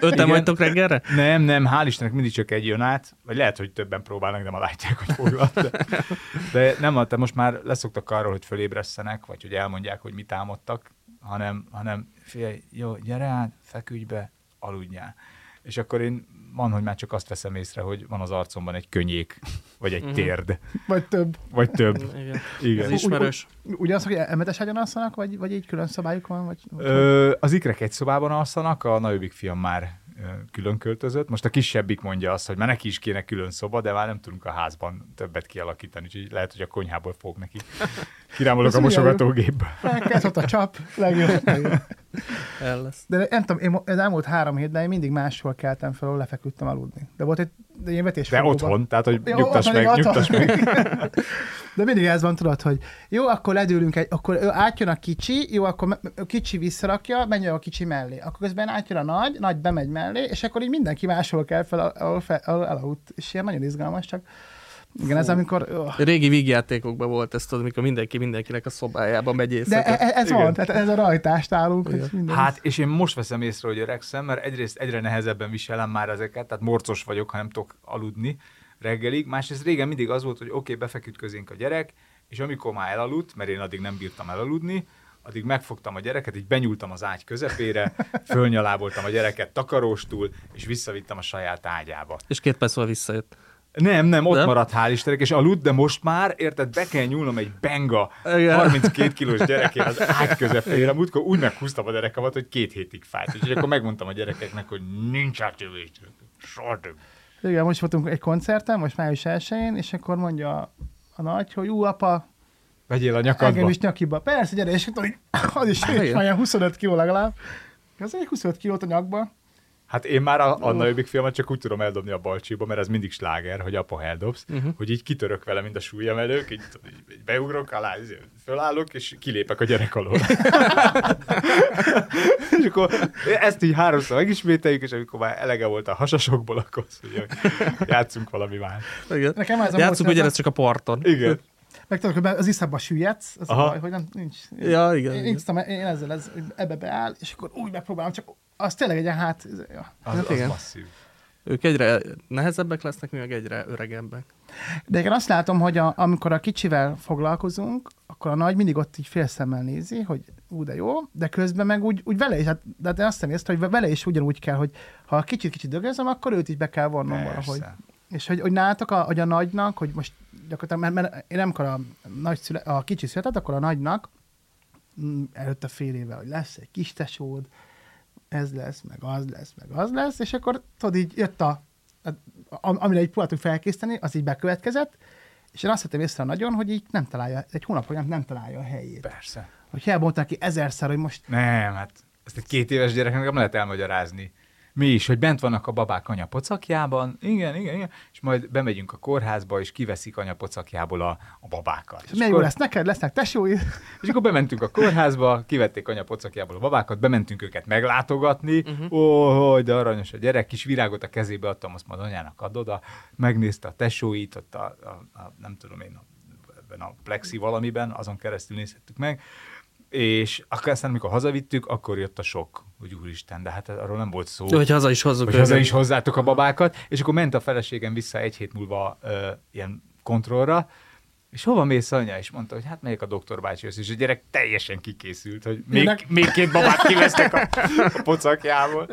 Öten vagytok reggelre? Nem, nem, hál' Istennek mindig csak egy jön át, vagy lehet, hogy többen próbálnak, de ma látják, hogy foglalt. De, de nem, te most már leszoktak arról, hogy fölébresztenek, vagy hogy elmondják, hogy mit álmodtak, hanem, hanem figyelj, jó, gyere át, feküdj be, aludjál. És akkor én van, hogy már csak azt veszem észre, hogy van az arcomban egy könnyék, vagy egy mhm. térd. vagy több. Vagy több. Igen. Igen. Ez ismerős. Ugy, ugyanaz, hogy emetes ágyon alszanak, vagy, vagy így külön szabályuk van? Vagy, Ö, az ikrek egy szobában alszanak, a nagyobbik fiam már külön költözött. Most a kisebbik mondja azt, hogy már neki is kéne külön szoba, de már nem tudunk a házban többet kialakítani, úgyhogy lehet, hogy a konyhából fog neki. Kirámolok a mosogatógépbe. Elkezd a csap, legjobb. El lesz. De nem tudom, én az elmúlt három hétben én mindig máshol keltem fel, ahol lefeküdtem aludni. De volt egy de ilyen vetés De otthon, tehát hogy nyugtass meg, nyugtass meg. De mindig ez van, tudod, hogy jó, akkor ledőlünk egy, akkor átjön a kicsi, jó, akkor a kicsi visszarakja, menj a kicsi mellé. Akkor közben átjön a nagy, nagy bemegy mellé, és akkor így mindenki máshol kell fel, ahol, fel, ahol elaludt. És ilyen nagyon izgalmas, csak igen, ez amikor... Oh. Régi vígjátékokban volt ez, tudod, amikor mindenki mindenkinek a szobájába megy éjszaka. De e- ez Igen. van, tehát ez a rajtást állunk. Hát, és én most veszem észre, hogy öregszem, mert egyrészt egyre nehezebben viselem már ezeket, tehát morcos vagyok, ha nem tudok aludni reggelig. Másrészt régen mindig az volt, hogy oké, okay, befeküdt közénk a gyerek, és amikor már elaludt, mert én addig nem bírtam elaludni, addig megfogtam a gyereket, így benyúltam az ágy közepére, fölnyaláboltam a gyereket takaróstul, és visszavittem a saját ágyába. És két perc visszajött. Nem, nem, ott nem? maradt hál' Istennek, és aludt, de most már, érted, be kell nyúlnom egy benga Igen. 32 kilós gyerekére az ágy közepére, múltkor úgy meghúztam a derekamat, hogy két hétig fájt. És akkor megmondtam a gyerekeknek, hogy nincs átjövés, soha több. Igen, most voltunk egy koncerten, most május 1 és akkor mondja a nagy, hogy ú, apa, Vegyél a nyakadba. Engem is nyakiba. Persze, gyere, és az is, is 25 kiló legalább. Az egy 25 kilót a nyakba. Hát én már a, a nagyobbik filmet csak úgy tudom eldobni a balcsiba, mert ez mindig sláger, hogy apa eldobsz, uh-huh. hogy így kitörök vele, mint a súlyemelők, így, így beugrok alá, fölállok, és kilépek a gyerek alól. és akkor ezt így háromszor megismételjük, és amikor már elege volt a hasasokból, akkor azt mondja, hogy játszunk valami más. Igen. Nekem ez a Játszunk ugyanez csak a parton. Igen. Meg tudod, hogy az iszabba süllyedsz, az Aha. a baj, hogy nem, nincs. Ja, igen. Én, igen. Én, én ezzel ez, ebbe beáll, és akkor úgy megpróbálom, csak az tényleg egy hát... Ja. Az, az igen. masszív. Ők egyre nehezebbek lesznek, mi meg egyre öregebbek. De én azt látom, hogy a, amikor a kicsivel foglalkozunk, akkor a nagy mindig ott így félszemmel nézi, hogy ú, de jó, de közben meg úgy, úgy vele is, hát, de hát azt hiszem, hogy vele is ugyanúgy kell, hogy ha kicsit-kicsit dögözöm, akkor őt is be kell vonnom Persze. valahogy. És hogy, hogy nálatok, a, hogy a nagynak, hogy most gyakorlatilag, mert, mert én nem a, nagy szüle, a kicsi született, akkor a nagynak mm, előtte fél éve, hogy lesz egy kis tesód, ez lesz, meg az lesz, meg az lesz, és akkor tudod, így jött a, a amire így próbáltuk felkészíteni, az így bekövetkezett, és én azt hittem észre nagyon, hogy így nem találja, egy hónap nem, nem találja a helyét. Persze. Hogy hiába neki ezerszer, hogy most... Nem, hát ezt egy két éves gyereknek nem lehet elmagyarázni mi is, hogy bent vannak a babák anya pocakjában, igen, igen, igen, és majd bemegyünk a kórházba, és kiveszik anya pocakjából a, a babákat. És, és milyen jó lesz neked, lesznek tesói. És akkor bementünk a kórházba, kivették anya pocakjából a babákat, bementünk őket meglátogatni, uh-huh. ó, de aranyos a gyerek, kis virágot a kezébe adtam, azt majd anyának adod, a, megnézte a tesóit, ott a, a, a nem tudom én, ebben a plexi valamiben, azon keresztül nézhettük meg, és akkor aztán, amikor hazavittük, akkor jött a sok, hogy úristen, de hát arról nem volt szó. Hogy haza is hozzuk. Hogy haza is hozzátok a babákat, és akkor ment a feleségem vissza egy hét múlva ö, ilyen kontrollra, és hova mész anya? És mondta, hogy hát melyik a doktor bácsi, és a gyerek teljesen kikészült, hogy még, még két babát kivesztek a, a pocakjából.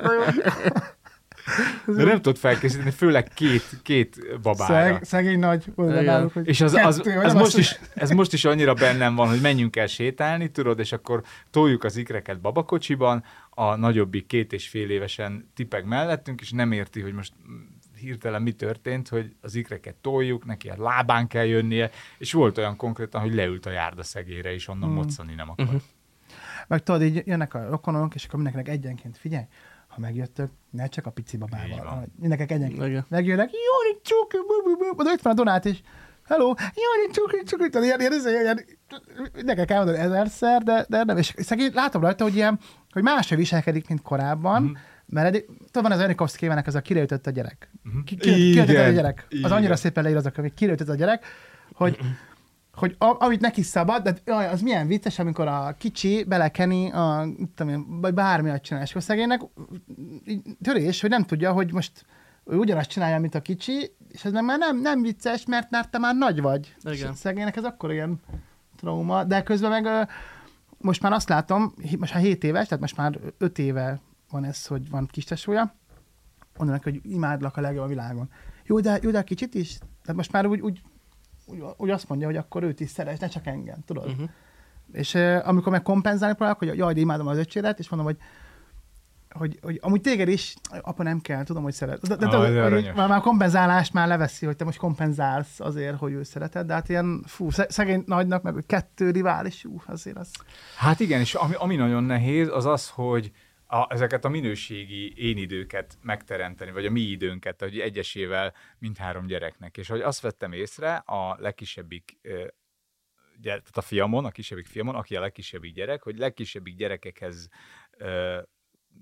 De nem tudod felkészíteni, főleg két, két babára. Szeg, szegény nagy. Náluk, és az, az, az, ez, most is, ez most is annyira bennem van, hogy menjünk el sétálni, tudod, és akkor toljuk az ikreket babakocsiban, a nagyobbik két és fél évesen tipeg mellettünk, és nem érti, hogy most hirtelen mi történt, hogy az ikreket toljuk, neki a lábán kell jönnie, és volt olyan konkrétan, hogy leült a járda szegére, és onnan mm. moccani nem akar. Uh-huh. Meg tudod, így jönnek a rokonok, és akkor mindenkinek egyenként figyelj, ha megjöttök, ne csak a pici babával. Mindenkinek egyenként. Megjönnek, jó, csuk, oda itt van a Donát is. Hello, jó, csuk, csuk, ilyen, ilyen, ilyen, ilyen, nekem kell mondani ezerszer, de, de nem. És szegény, látom rajta, hogy ilyen, hogy másra viselkedik, mint korábban, mm-hmm. mert eddig, tudod, van az Anikovszkévenek ez a kirőtött a gyerek. Mm-hmm. Ki, ki, ki, a gyerek. Az annyira szépen leír az a könyv, kirőtött a gyerek, hogy hogy a, amit neki szabad, de jaj, az milyen vicces, amikor a kicsi belekeni a, tudom vagy bármi csinál, és szegénynek törés, hogy nem tudja, hogy most ő ugyanazt csinálja, mint a kicsi, és ez nem, már nem, nem vicces, mert, mert te már nagy vagy. Igen. Szegénynek ez akkor ilyen trauma, de közben meg most már azt látom, most már 7 éves, tehát most már 5 éve van ez, hogy van kis tesója, mondanak, hogy imádlak a legjobb a világon. Jó, de, jó, de a kicsit is? Tehát most már úgy, úgy úgy, úgy azt mondja, hogy akkor őt is szeret, ne csak engem, tudod? Uh-huh. És uh, amikor meg kompenzálni próbálok, hogy jaj, de imádom az öcséret, és mondom, hogy hogy, hogy amúgy téged is, apa nem kell, tudom, hogy szeret. De, de, ah, de, hogy már, már kompenzálást már leveszi, hogy te most kompenzálsz azért, hogy ő szereted, de hát ilyen, fú, szegény nagynak, meg kettő rivális, fú, azért az. Hát igen, és ami, ami nagyon nehéz, az az, hogy a, ezeket a minőségi én időket megteremteni, vagy a mi időnket, hogy egyesével mindhárom gyereknek. És hogy azt vettem észre, a legkisebbik tehát a fiamon, a kisebbik fiamon, aki a legkisebbik gyerek, hogy legkisebbik gyerekekhez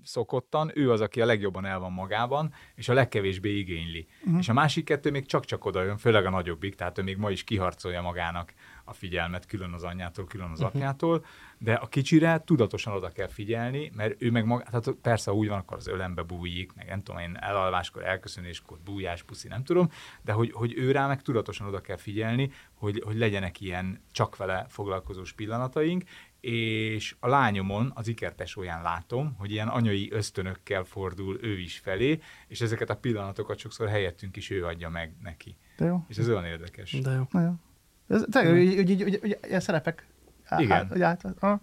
szokottan, ő az, aki a legjobban el van magában, és a legkevésbé igényli. Uh-huh. És a másik kettő még csak-csak oda jön, főleg a nagyobbik, tehát ő még ma is kiharcolja magának a figyelmet külön az anyjától, külön az uh-huh. apjától, de a kicsire tudatosan oda kell figyelni, mert ő meg maga, tehát persze úgy van, akkor az ölembe bújik, meg nem tudom én, elalváskor, elköszönéskor, bújás, puszi, nem tudom, de hogy, hogy ő rá meg tudatosan oda kell figyelni, hogy, hogy legyenek ilyen csak vele foglalkozós pillanataink, és a lányomon, az ikertesóján látom, hogy ilyen anyai ösztönökkel fordul ő is felé, és ezeket a pillanatokat sokszor helyettünk is ő adja meg neki. De jó. És ez olyan érdekes. De jó. De jó. Ez, te, úgy, úgy, úgy, úgy, úgy, szerepek. Igen. Hogy át, ah.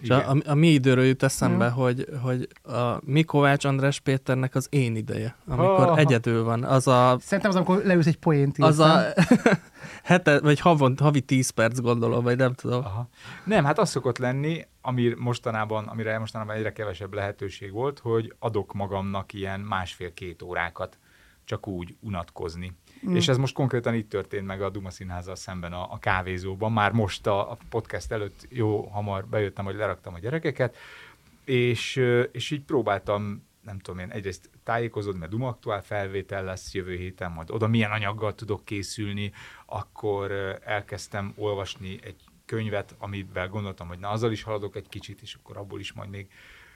És a, a, a mi időről jut eszembe, mm. hogy, hogy a mi Kovács András Péternek az én ideje, amikor oh. egyedül van. Az a... Szerintem az, amikor leülsz egy poént Az a hete, vagy havon, havi 10 perc gondolom, vagy nem tudom. Aha. Nem, hát az szokott lenni, ami mostanában, amire mostanában egyre kevesebb lehetőség volt, hogy adok magamnak ilyen másfél-két órákat csak úgy unatkozni. Mm. És ez most konkrétan itt történt meg a Duma Színházzal szemben a, a kávézóban. Már most a, a podcast előtt jó hamar bejöttem, hogy leraktam a gyerekeket, és, és így próbáltam nem tudom én, egyrészt tájékozódni, mert Duma Aktuál felvétel lesz jövő héten, majd oda milyen anyaggal tudok készülni, akkor elkezdtem olvasni egy könyvet, amivel gondoltam, hogy na azzal is haladok egy kicsit, és akkor abból is majd még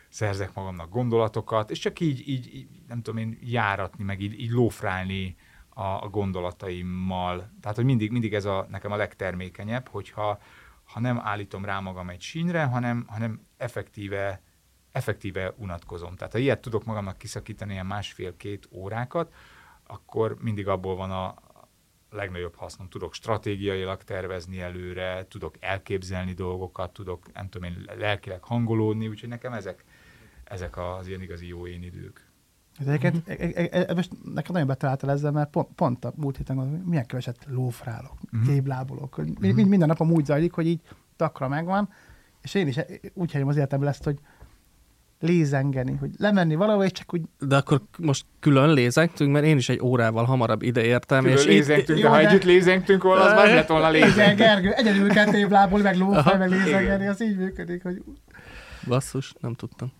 szerzek magamnak gondolatokat, és csak így, így, így nem tudom én, járatni, meg így, így lófrálni a, a gondolataimmal. Tehát, hogy mindig, mindig ez a, nekem a legtermékenyebb, hogyha ha nem állítom rá magam egy sínre, hanem, hanem effektíve, effektíve unatkozom. Tehát ha ilyet tudok magamnak kiszakítani ilyen másfél-két órákat, akkor mindig abból van a legnagyobb hasznom. Tudok stratégiailag tervezni előre, tudok elképzelni dolgokat, tudok, nem tudom én, lelkileg hangolódni, úgyhogy nekem ezek, ezek az ilyen igazi jó én idők. Egyébként uh-huh. e, e, e, most nekem nagyon betaláltál ezzel, mert pont, pont a múlt héten gondolom, milyen keveset lófrálok, uh-huh. képlábolok. Uh-huh. Mind, minden napom úgy zajlik, hogy így takra megvan, és én is úgy helyem az életemben ezt, hogy lézengeni, hogy lemenni valahol, és csak úgy... De akkor most külön lézengtünk, mert én is egy órával hamarabb ide értem. Külön és lézengtünk, de ha együtt lézengtünk volna, az már lett volna lézeng. Gergő, egyedül kell meg lófaj, meg lézengeni, az így működik, hogy... Basszus, nem tudtam.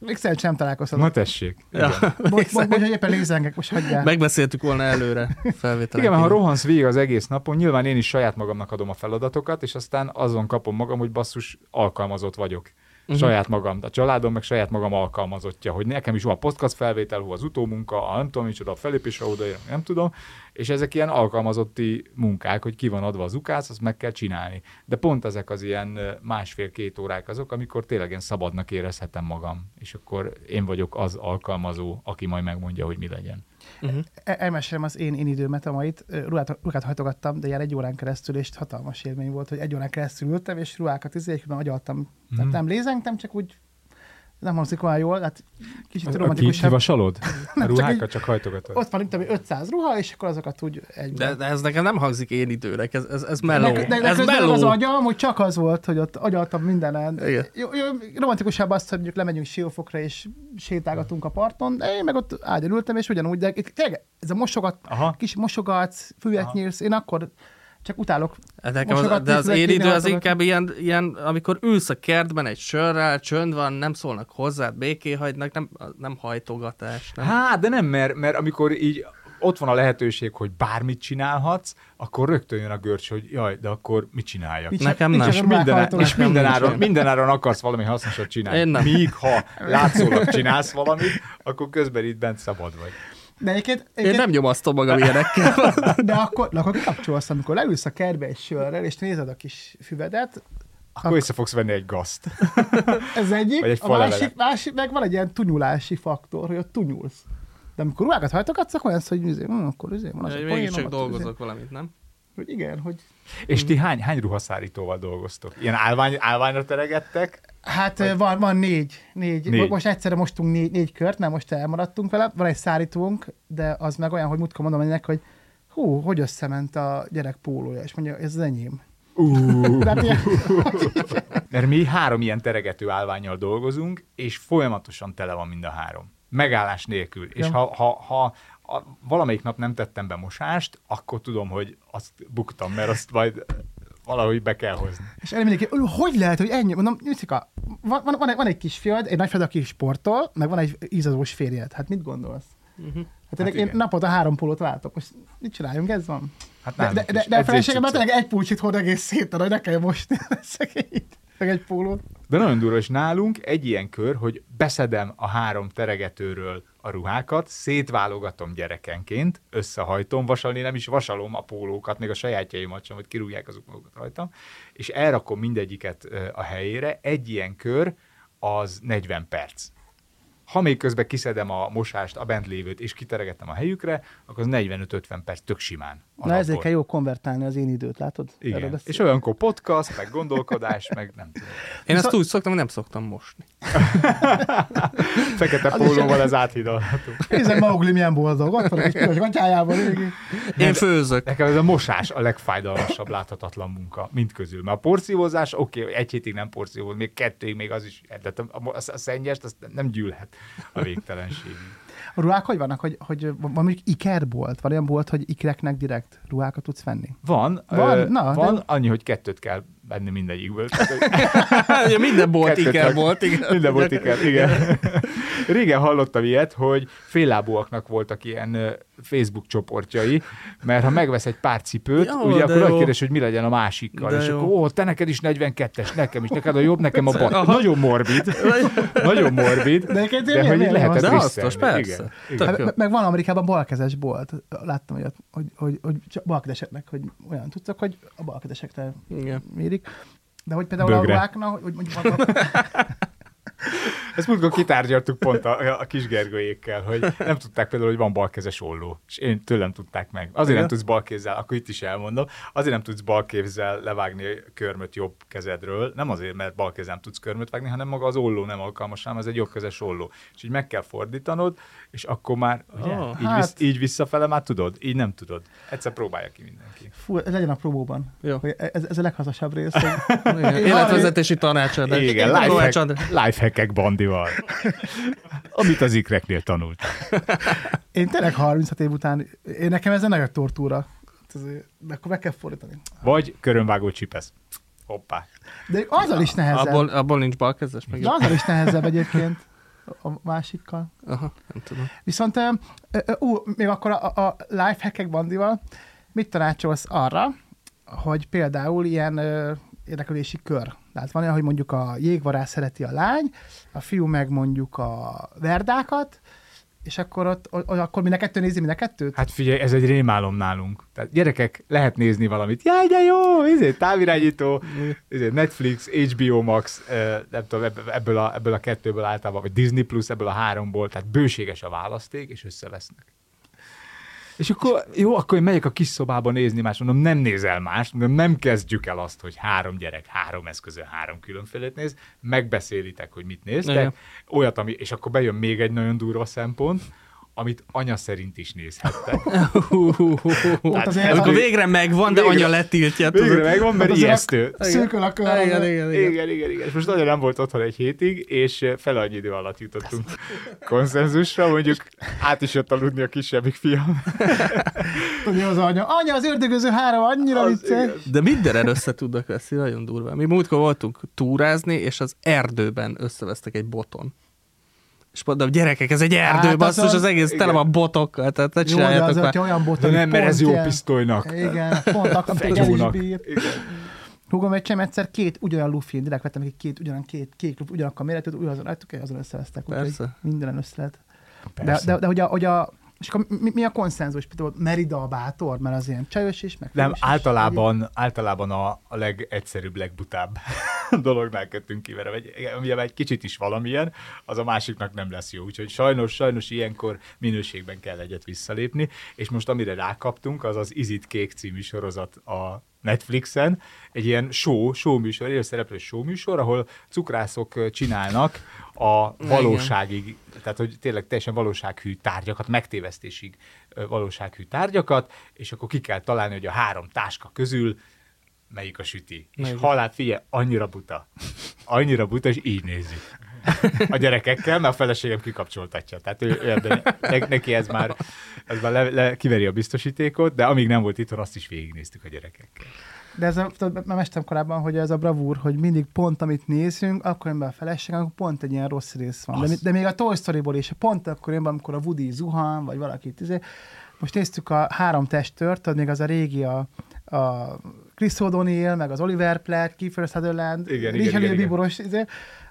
Még szerint sem találkoztam. Na tessék. Ja, most, most, hogy éppen lézengek, most hagyjál. Megbeszéltük volna előre felvétel. Igen, mert ha rohansz végig az egész napon, nyilván én is saját magamnak adom a feladatokat, és aztán azon kapom magam, hogy basszus, alkalmazott vagyok uh-huh. saját magam, a családom meg saját magam alkalmazottja, hogy nekem is van podcast felvétel, hol az utómunka, a nem tudom, micsoda, a felépés, oda nem tudom, és ezek ilyen alkalmazotti munkák, hogy ki van adva az ukász, azt meg kell csinálni. De pont ezek az ilyen másfél-két órák azok, amikor tényleg én szabadnak érezhetem magam, és akkor én vagyok az alkalmazó, aki majd megmondja, hogy mi legyen. Uh-huh. Elmesélem az én, én időmet, a mait. Ruhát, ruhát hajtogattam, de ilyen egy órán keresztül, és hatalmas élmény volt, hogy egy órán keresztül ültem, és ruhákat izé, agyaltam. Uh-huh. Tehát nem lézengtem, csak úgy nem hangzik olyan jól, hát kicsit Ki, romantikusabb. kivasalod? A csak ruhákat így- csak hajtogatod? Ott van, mint ami 500 ruha, és akkor azokat úgy egyben. De, de ez nekem nem hangzik én időnek, ez, ez, ez meló. De, de, de ez meló. az agyam, hogy csak az volt, hogy ott agyaltam mindenen. Igen. Jó, jó, romantikusabb azt, hogy mondjuk lemegyünk siófokra és sétálgatunk a parton, de én meg ott ágyon ültem, és ugyanúgy, de tényleg ez a mosogat, Aha. kis mosogatsz, füvet nyírsz, én akkor csak utálok. Nekem az, de az füvet én nyírni, idő az inkább ilyen, ilyen, amikor ülsz a kertben egy sörrel, csönd van, nem szólnak hozzád, béké hagynak, nem, nem hajtogatás. Nem? Hát, de nem, mert, mert amikor így ott van a lehetőség, hogy bármit csinálhatsz, akkor rögtön jön a görcs, hogy jaj, de akkor mit csináljak? Nincs- Nekem nem. És, minden, és minden, áron, minden áron akarsz valami hasznosat csinálni. Míg ha látszólag csinálsz valamit, akkor közben itt bent szabad vagy. De egyébként, Én egyébként nem nyomasztom magam ilyenekkel. de akkor, de akkor kikapcsolsz, amikor leülsz a kertbe egy sörrel, és nézed a kis füvedet, Akkor össze fogsz venni egy gazt. Ez egyik, Vagy egy a másik, másik, meg van egy ilyen tunyulási faktor, hogy ott tunyulsz. De amikor ruhákat hajtogatsz, akkor olyan, hogy izé, hm, akkor izé, van az a Én poénom, Mégiscsak ott dolgozok valamit, nem? Izé, hogy igen, hogy És ti hány, hány ruhaszárítóval dolgoztok? Ilyen állvány, állványra teregettek? Hát van, van négy, négy. Négy. Most egyszerre mostunk négy, négy kört, nem most elmaradtunk vele. Van egy szárítónk, de az meg olyan, hogy múltkor mondom ennek, hogy hú, hogy összement a gyerek pólója, és mondja, ez az enyém. Uh. Ilyen, Mert mi három ilyen teregető állványjal dolgozunk, és folyamatosan tele van mind a három. Megállás nélkül. És Ja. ha, ha, ha a, valamelyik nap nem tettem be mosást, akkor tudom, hogy azt buktam, mert azt majd valahogy be kell hozni. és elég mindenki, "Ö, hogy lehet, hogy ennyi? Mondom, Nyucika, van, van, van, egy, van egy kis fiad, egy nagyfiad, aki sportol, meg van egy ízazós férjed. Hát mit gondolsz? Uh-huh. Hát, hát én igen. naponta három pólót váltok. Most mit csináljunk, ez van? Hát De, de, de, de a feleségem tényleg egy pulcsit hord egész széten, hogy ne kelljen mosni szegényt. Meg egy pólót. De nagyon durva, és nálunk egy ilyen kör, hogy beszedem a három teregetőről a ruhákat, szétválogatom gyerekenként, összehajtom, vasalni nem is vasalom a pólókat, még a sajátjaimat sem, hogy kirúgják azok magukat rajtam, és elrakom mindegyiket a helyére. Egy ilyen kör az 40 perc. Ha még közben kiszedem a mosást, a bent lévőt, és kiteregettem a helyükre, akkor az 45-50 perc tök simán. Na ezért kell jó konvertálni az én időt, látod? Igen. És olyankor podcast, meg gondolkodás, meg nem tudom. Én ezt úgy szoktam, hogy nem szoktam mosni. Fekete pólóval ez áthidalható. Nézd, Maugli milyen boldog, ott van egy piros gatyájában. Én főzök. Nekem ez a mosás a legfájdalmasabb láthatatlan munka, mind közül. Mert a porciózás, oké, okay, egy hétig nem porcióz, még kettőig még az is, de a, a, a szennyest azt nem gyűlhet a végtelenségig. A ruhák hogy vannak, hogy, hogy van mondjuk ikerbolt? Van olyan bolt, hogy ikreknek direkt ruhákat tudsz venni? Van, Van? ö, Na, van de- annyi, hogy kettőt kell venni mindegyikből. Hogy Ugye minden bolt iker meg- volt, igen. Minden volt iker, igen. Régen hallottam ilyet, hogy féllábúaknak voltak ilyen Facebook csoportjai, mert ha megvesz egy pár cipőt, Jó, ugye akkor nagy kérdés, hogy mi legyen a másikkal. De és jó. akkor, ó, te neked is 42-es, nekem is, neked a jobb, nekem a bal. Nagyon morbid. Nagyon morbid. De egyébként De hogy így milyen lehet jó ezt De az? hasznos, persze. Igen. Igen. Hát, jó. me- meg van Amerikában balkezes bolt. Láttam olyat, hogy, hogy, hogy csak balkezeseknek, hogy olyan tudtak, hogy a balkezesekre Igen. De hogy például Bögre. a ruháknak, hogy mondjuk Ezt múltkor kitárgyaltuk pont a, a kis Gergőjékkel, hogy nem tudták például, hogy van balkezes olló. És én tőlem tudták meg. Azért nem Igen? tudsz balkézzel, akkor itt is elmondom, azért nem tudsz balkézzel levágni a körmöt jobb kezedről. Nem azért, mert balkézzel nem tudsz körmöt vágni, hanem maga az olló nem alkalmas, hanem ez egy jobbkezes olló. És így meg kell fordítanod, és akkor már, ugye, Ah, így, hát. vissz, így visszafele már tudod, így nem tudod. Egyszer próbálja ki mindenki. fú, ez legyen a promóban. Jó. Ez, ez a leghasznosabb rész. Hogy. Életvezetési tanácsadás. Igen, Kovács life, Hackek bandival. Amit az ikreknél tanultam. én tényleg 36 év után, én nekem ez egy nagyon tortúra. Hát De akkor meg kell fordítani. Vagy körönvágó csipesz. Hoppá. De azzal is nehezebb. Abból, abból nincs balkezes, meg De azzal is nehezebb egyébként a másikkal. Aha, nem tudom. Viszont ú, még akkor a, a lifehackek bandival mit tanácsolsz arra, hogy például ilyen ö, érdeklődési kör. Tehát van olyan, hogy mondjuk a jégvarász szereti a lány, a fiú meg mondjuk a verdákat, és akkor ott, akkor mind a kettő nézi mind a kettőt? Hát figyelj, ez egy rémálom nálunk. Tehát gyerekek, lehet nézni valamit. Jaj, de jó, izé, távirányító, izé, Netflix, HBO Max, nem tudom, ebből, a, ebből a kettőből általában, vagy Disney Plus, ebből a háromból, tehát bőséges a választék, és összevesznek. És akkor jó, akkor én megyek a kis szobába nézni más, mondom, nem nézel más, mondom, nem kezdjük el azt, hogy három gyerek, három eszközön, három különfélét néz, megbeszélitek, hogy mit néztek, Igen. olyat, ami, és akkor bejön még egy nagyon durva szempont, amit anya szerint is nézhettek. Tehát, azért, amikor végre megvan, de anya letiltja. Végre tudod. megvan, mert ijesztő. Szűkül a kör. Igen, igen, igen, igen, most nagyon nem volt otthon egy hétig, és fele annyi idő alatt jutottunk konszenzusra, mondjuk át is jött aludni a kisebbik fiam. Tudja az anya, anya az ördögöző három, annyira vicces. De mindenen össze tudnak veszni, nagyon durva. Mi múltkor voltunk túrázni, és az erdőben összevesztek egy boton. És mondom, gyerekek, ez egy erdő, hát basszus, az, az egész tele van botokkal, tehát ne csináljátok Jó, de az, olyan bot, nem, mert ez jó ilyen, pisztolynak. Igen, pont is bír. Húgom egy egyszer két ugyanolyan lufi, direkt vettem egy két, ugyanolyan két kék lufi, ugyanakkor méretű, ugyanazon, azon összevesztek. Persze. Mindenen össze lehet. De, de, de, hogy a, hogy a és akkor mi, mi a konszenzus? Például Merida a bátor, mert az ilyen csajos is, meg Nem, általában, is. általában a, a legegyszerűbb, legbutább dolognál kötünk ki, mert ugye egy kicsit is valamilyen, az a másiknak nem lesz jó. Úgyhogy sajnos, sajnos ilyenkor minőségben kell egyet visszalépni, és most amire rákaptunk, az az Izit Kék című sorozat a Netflixen, egy ilyen show, show műsor, élőszereplő show műsor, ahol cukrászok csinálnak a valóságig, tehát hogy tényleg teljesen valósághű tárgyakat, megtévesztésig valósághű tárgyakat, és akkor ki kell találni, hogy a három táska közül melyik a süti. Melyik. És halál, figyelj, annyira buta. Annyira buta, és így nézzük. A gyerekekkel, mert a feleségem kikapcsoltatja. Tehát ő, ő ebben, ne, neki ez már, ez már le, le, kiveri a biztosítékot, de amíg nem volt itthon, azt is végignéztük a gyerekekkel. De ez a, már mestem korábban, hogy ez a bravúr, hogy mindig pont amit nézünk, akkor be a feleség, akkor pont egy ilyen rossz rész van. De, de, még a Toy Story-ból is, pont akkor be, amikor a Woody zuhan, vagy valakit. Izé. Most néztük a három testört, tudod, még az a régi a, a Chris O'Donnell, meg az Oliver Platt, Kiefer Sutherland, igen, Richard igen, Biboros, izé.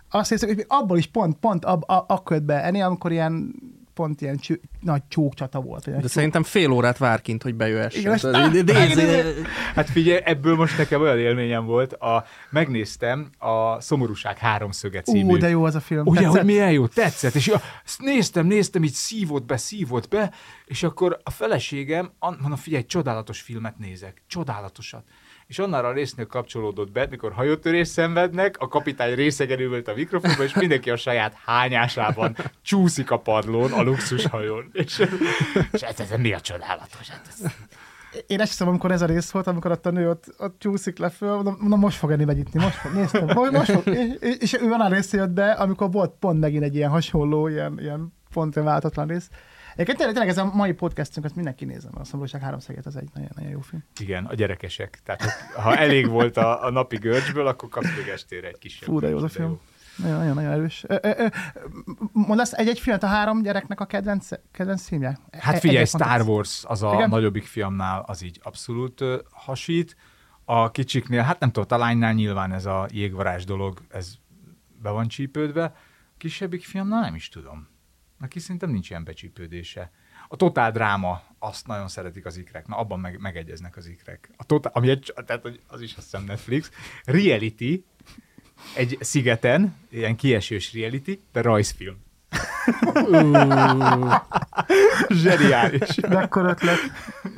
Azt hiszem, hogy abból is pont, pont ab, a, akkor jött be Eni, amikor ilyen pont ilyen cső, nagy csókcsata volt. De csók. szerintem fél órát vár kint, hogy bejöhessen. Hát figyelj, ebből most nekem olyan élményem volt, a, megnéztem a Szomorúság háromszöge című. Ú, de jó az a film. Ugye, tetszett? hogy milyen jó, tetszett. És ja, néztem, néztem, így szívott be, szívott be, és akkor a feleségem, mondom, figyelj, csodálatos filmet nézek, csodálatosat és onnan a résznél kapcsolódott be, mikor hajótörés szenvednek, a kapitány részegerül a mikrofonba, és mindenki a saját hányásában csúszik a padlón, a luxushajón. És, és ez, ez mi a csodálatos? Hát ez... Én hiszem, amikor ez a rész volt, amikor ott a nő ott, ott csúszik le föl, na most fog enni vegyítni, most fog, néztem, most, most fog, és, és, ő van a rész jött be, amikor volt pont megint egy ilyen hasonló, ilyen, ilyen pont váltatlan rész, Egyébként tényleg, tényleg ez a mai podcastünk, azt mindenki nézem. A Szomorúság háromszeget, az egy nagyon, nagyon jó film. Igen, a gyerekesek. Tehát ha elég volt a, a napi görcsből, akkor kapsz még estére egy kisebb. Fú, de jó a film. Nagyon-nagyon erős. Mondasz egy-egy filmet a három gyereknek a kedvenc, kedvenc filmje? Hát figyelj, Star Wars az a Igen? nagyobbik fiamnál az így abszolút hasít. A kicsiknél, hát nem tudom, a lánynál nyilván ez a jégvarázs dolog, ez be van csípődve. A kisebbik fiamnál nem is tudom. Neki szerintem nincs ilyen becsípődése. A totál dráma, azt nagyon szeretik az ikrek. Na, abban meg, megegyeznek az ikrek. A totál, ami egy, tehát az is azt hiszem Netflix. Reality, egy szigeten, ilyen kiesős reality, de rajzfilm. Zseniális. Mekkora ötlet.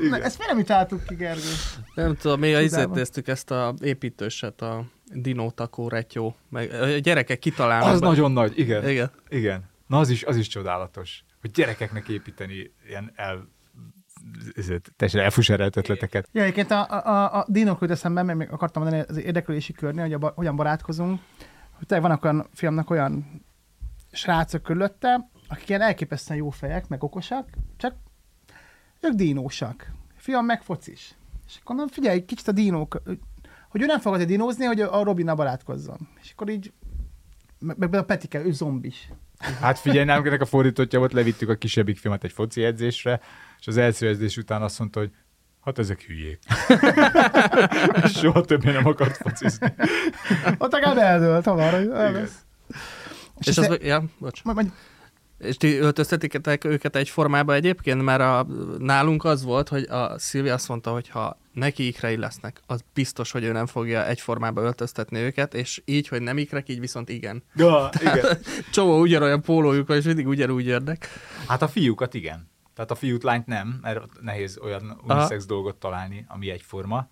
Na, ezt miért nem utáltuk ki, Gergő? Nem tudom, még azért néztük ezt a építőset, a Dinótakó retyó. Meg a gyerekek kitalálnak. Az be. nagyon nagy, igen. Igen. igen. Na az is, az is csodálatos, hogy gyerekeknek építeni ilyen el teljesen elfuserált ötleteket. Ja, egyébként a, a, a dinok jut eszembe, még akartam mondani az érdeklődési körnél, hogy a, hogyan barátkozunk, hogy tényleg vannak olyan filmnek olyan srácok körülötte, akik ilyen elképesztően jó fejek, meg okosak, csak ők dinósak. Fiam meg focis. És akkor mondom, figyelj, kicsit a dinók, hogy ő nem fog azért dinózni, hogy a Robin barátkozzon. És akkor így, meg, meg a Petike, ő zombis. Hát figyelj, nálunk ennek a fordítottja volt, levittük a kisebbik filmet egy foci edzésre, és az első edzés után azt mondta, hogy hát ezek hülyék. Soha többé nem akart focizni. Ott akár eldőlt, hamar, hogy És, és az, ja, bocs. Majd, és ti öltöztetitek őket egy formába egyébként, mert a, nálunk az volt, hogy a Szilvi azt mondta, hogy ha neki ikrei lesznek, az biztos, hogy ő nem fogja egyformába öltöztetni őket, és így, hogy nem ikrek, így viszont igen. Ja, igen. Csomó ugyanolyan pólójuk, és mindig ugyanúgy jönnek. Hát a fiúkat igen. Tehát a fiút, lányt nem, mert nehéz olyan unisex dolgot találni, ami egyforma.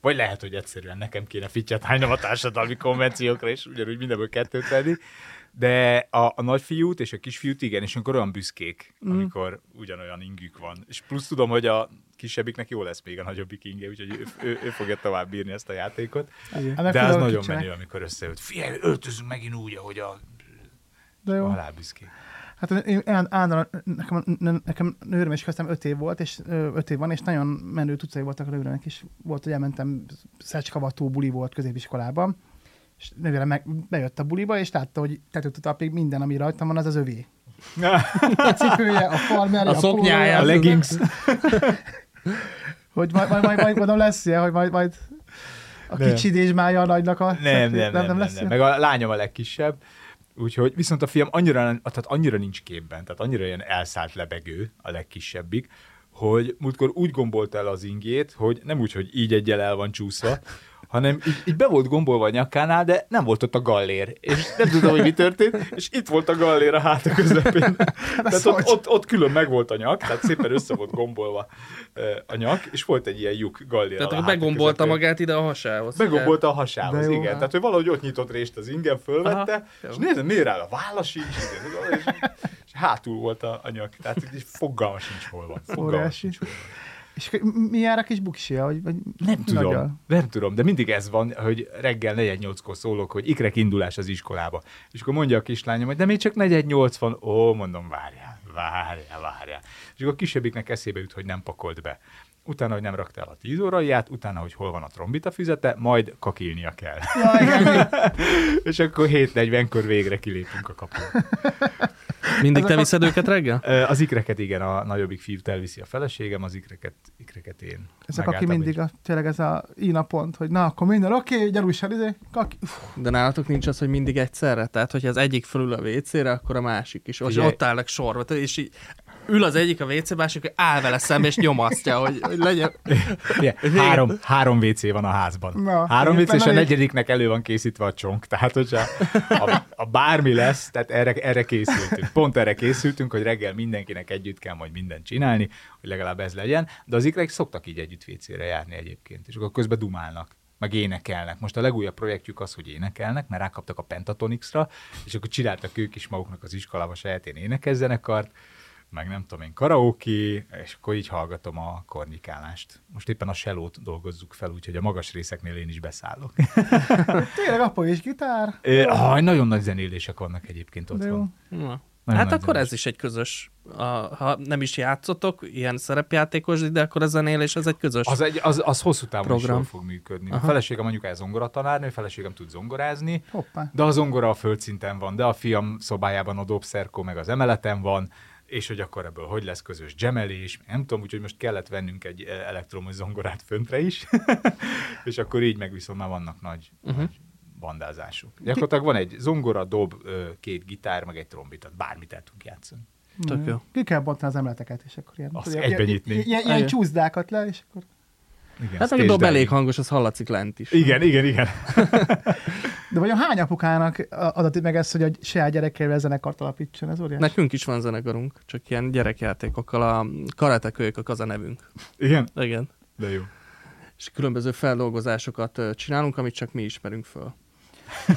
Vagy lehet, hogy egyszerűen nekem kéne fittyet hánynom a társadalmi konvenciókra, és ugyanúgy mindenből kettőt venni. De a, a nagyfiút és a kisfiút igen, és akkor olyan büszkék, mm. amikor ugyanolyan ingük van. És plusz tudom, hogy a kisebbiknek jó lesz még a nagyobbik inge, úgyhogy ő, ő, ő fogja tovább bírni ezt a játékot. Igen. De az nagyon menő, amikor összejött. Figyelj, öltözünk megint úgy, ahogy a, De jó. a halálbüszkék. Hát én állandóan, nekem, nekem nőröm is kezdtem öt év volt, és öt év van, és nagyon menő tucai voltak a nőrömek is. Volt, hogy elmentem, Szecskavató buli volt középiskolában, és nővérem meg, bejött a buliba, és látta, hogy tetőt talpig minden, ami rajtam van, az az övé. a cipője, a farmerje, a, a szoknyája, a, a leggings. hogy majd, majd, majd, majd mondom lesz ilyen, hogy majd, majd a kicsi dézsmája a nagynak a... Nem, nem, nem, nem, nem, nem, nem. Meg a lányom a legkisebb, Úgyhogy viszont a fiam annyira, tehát annyira nincs képben, tehát annyira ilyen elszállt lebegő a legkisebbik, hogy múltkor úgy gombolt el az ingét, hogy nem úgy, hogy így egyel el van csúszva, hanem így, így be volt gombolva a nyakánál, de nem volt ott a gallér. És nem tudom, hogy mi történt, és itt volt a gallér a háta közepén. tehát ott, ott, ott, külön meg volt a nyak, tehát szépen össze volt gombolva a nyak, és volt egy ilyen lyuk gallér Tehát a begombolta közepén. magát ide a hasához. Begombolta a hasához, igen. Tehát, hogy valahogy ott nyitott részt az ingem, fölvette, Aha, és nézd, miért áll a válla sincs, és, és hátul volt a, a nyak. Tehát így fogalma sincs hol van. Fogalma sincs hol van. És mi jár a kis buksia? Vagy, vagy nem tudom, nagyal? nem tudom, de mindig ez van, hogy reggel 4-8-kor szólok, hogy ikrek indulás az iskolába. És akkor mondja a kislányom, hogy de még csak 4-8 van. Ó, mondom, várjál, várjál, várjál. És akkor a kisebbiknek eszébe jut, hogy nem pakolt be. Utána, hogy nem rakta el a 10 óraiját, utána, hogy hol van a trombita füzete, majd kakilnia kell. Ja, és akkor 7.40-kor végre kilépünk a kapun. Mindig te viszed őket reggel? Az ikreket igen, a nagyobbik fiút elviszi a feleségem, az ikreket, ikreket én. Ezek, aki mindig a, tényleg ez a ina pont, hogy na, akkor minden oké, okay, gyarúsan, izé, kaki. De nálatok nincs az, hogy mindig egyszerre? Tehát, hogyha az egyik fölül a WC-re, akkor a másik is. És ott állnak sorba, és így ül az egyik a WC, másik áll vele szembe, és nyomasztja, hogy, hogy legyen. Yeah, három, három WC van a házban. Na, három WC, és a negyediknek elő van készítve a csonk. Tehát, hogyha a, a bármi lesz, tehát erre, erre készültünk. Pont erre készültünk, hogy reggel mindenkinek együtt kell majd mindent csinálni, hogy legalább ez legyen. De az ikrek szoktak így együtt WC-re járni egyébként, és akkor közben dumálnak meg énekelnek. Most a legújabb projektjük az, hogy énekelnek, mert rákaptak a Pentatonixra, és akkor csináltak ők is maguknak az iskolába saját én énekezzenekart, meg nem tudom én, karaoke, és akkor így hallgatom a kornikálást. Most éppen a sellót dolgozzuk fel, úgyhogy a magas részeknél én is beszállok. Tényleg apa és gitár? É, ah, nagyon nagy zenélések vannak egyébként otthon. Na. hát akkor zenés. ez is egy közös, a, ha nem is játszotok ilyen szerepjátékos, de akkor a zenélés az egy közös Az, egy, az, az hosszú távon program. is fog működni. Aha. A feleségem mondjuk ez zongora tanárnő, a feleségem tud zongorázni, Hoppá. de a zongora a földszinten van, de a fiam szobájában a dobszerkó meg az emeleten van, és hogy akkor ebből hogy lesz közös gemelés, nem tudom, úgyhogy most kellett vennünk egy eh, elektromos zongorát föntre is, és akkor így meg viszont már vannak nagy, uh-huh. nagy bandázások. Gyakorlatilag van egy zongora, dob, két gitár, meg egy trombita, bármit el tudunk játszani. Tök jó. Ki kell bontani az emeleteket, és akkor ilyen, Azt ilyen, nyitni. Ilyen, ilyen, ilyen csúszdákat le, és akkor... Igen, hát a dob elég hangos, az hallatszik lent is. Igen, igen, igen. De vajon hány apukának adatik meg ezt, hogy a saját gyerekével zenekart alapítson? Ez óriás. Nekünk is van zenekarunk, csak ilyen gyerekjátékokkal. A karatekőjök az a nevünk. Igen? Igen. De jó. És különböző feldolgozásokat csinálunk, amit csak mi ismerünk föl.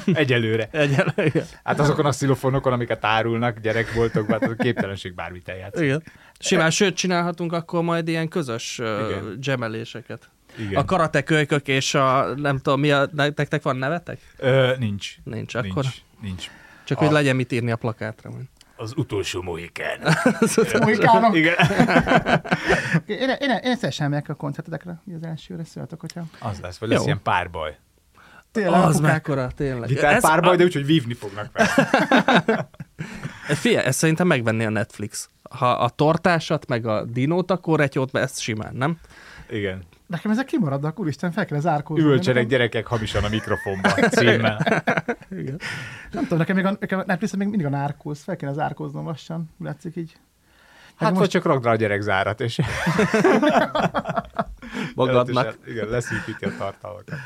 Egyelőre. Egyelőre. Hát azokon a szilofonokon, amiket árulnak gyerekboltokban, hát a képtelenség bármit eljátszani. Igen. Simán, sőt, csinálhatunk akkor majd ilyen közös Igen. gemeléseket. Igen. A karatekölykök és a, nem tudom, mi a, nektek van nevetek? Ö, nincs. Nincs, akkor? Nincs. nincs. Csak a... hogy legyen mit írni a plakátra. Majd. Az utolsó mohikán. Mohikánok? Igen. én, én, én, én szívesen megyek a koncertedekre, az elsőre szóltok, hogyha... Az lesz, vagy lesz Jó. ilyen párbaj. Tényleg, az mekkora, tényleg. Gitár párbaj, a... de úgyhogy vívni fognak vele. Figyelj, ezt szerintem megvenni a Netflix. Ha a tortásat, meg a dinót, akkor egy jót, ezt simán, nem? Igen. Nekem ezek kimaradnak, úristen, fel kell zárkózni. Ültsenek gyerekek hamisan a mikrofonba címmel. Igen. Nem tudom, nekem még a, nekem Netflix még mindig a nárkóz, fel kéne zárkóznom lassan, látszik így. Hát most... vagy csak rakd rá a gyerek zárat, és... Magadnak. Igen, leszűkíti a tartalmakat.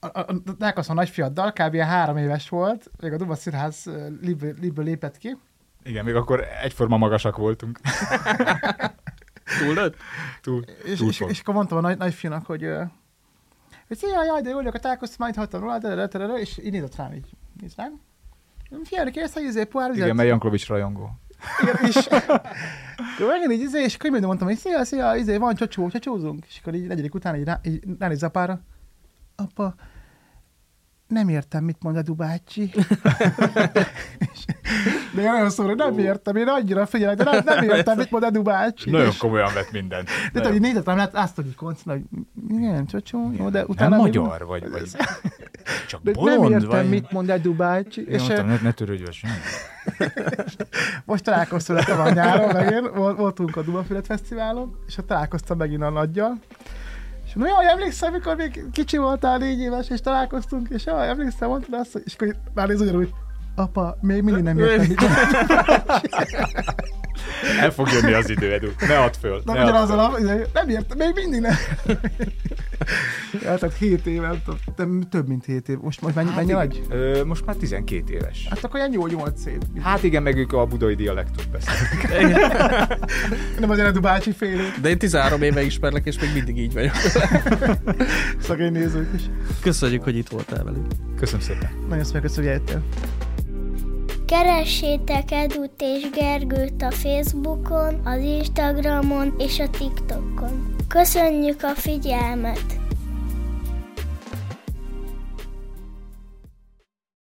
A, a, a, a nagyfiaddal kb. három éves volt, még a Duba Színház libből lépett ki, Igen, még akkor egyforma magasak voltunk. Túl lőtt? Túl, és, túl és, és, akkor mondtam a nagy, nagyfiúnak, hogy, hogy szia, jaj, de jó vagyok, a találkoztam, majd hatom róla, de, de, de, de, és így nézett rám, így néz rám. Figyelj, kérsz, hogy izé, pohár vizet? Igen, mert Jankovics rajongó. Igen, és akkor így, izé, és mindig mondtam, hogy szia, szia, izé, van csocsó, csocsózunk. És akkor így negyedik után így, rá, így ránéz apára. Apa, nem értem, mit mond a Dubácsi. de én nagyon szóra, nem értem, én annyira figyelek, de nem, nem értem, mit mond a Dubácsi. Nagyon komolyan vett mindent. de tudod, rám, lát, azt, hogy így koncnál, hogy igen, csocsó, jó, de utána... nem még- magyar vagy, vagy csak De bolond nem értem, vagy. mit mond a Dubácsi. Én És mondtam, ne, ne törődj vele semmi. most találkoztam a nyáron, meg én, vol- voltunk a Dubafület Fesztiválon, és ott találkoztam megint a nagyjal. És mondom, jaj, emlékszem, mikor még kicsi voltál, négy éves, és találkoztunk, és jaj, emlékszem, mondtad azt, és akkor már néz ugyanúgy, apa, még mindig nem értem, mit. El fog jönni az idő, Edu. Ne add föl. Na, ne ugyanaz a nap, nem értem, még mindig nem. Eltelt 7 éve, több mint 7 év. Most, most mennyi, mennyi nagy? Ö, most már 12 éves. Hát akkor ilyen 8 év. Hát igen, meg ők a budai dialektust beszélnek. Nem az Eredu bácsi félő. De én 13 éve ismerlek, és még mindig így vagyok. Szegény nézők is. Köszönjük, hogy itt voltál velünk. Köszönöm szépen. Nagyon szépen köszönöm, hogy eljöttél. Keressétek Edut és Gergőt a Facebookon, az Instagramon és a TikTokon. Köszönjük a figyelmet!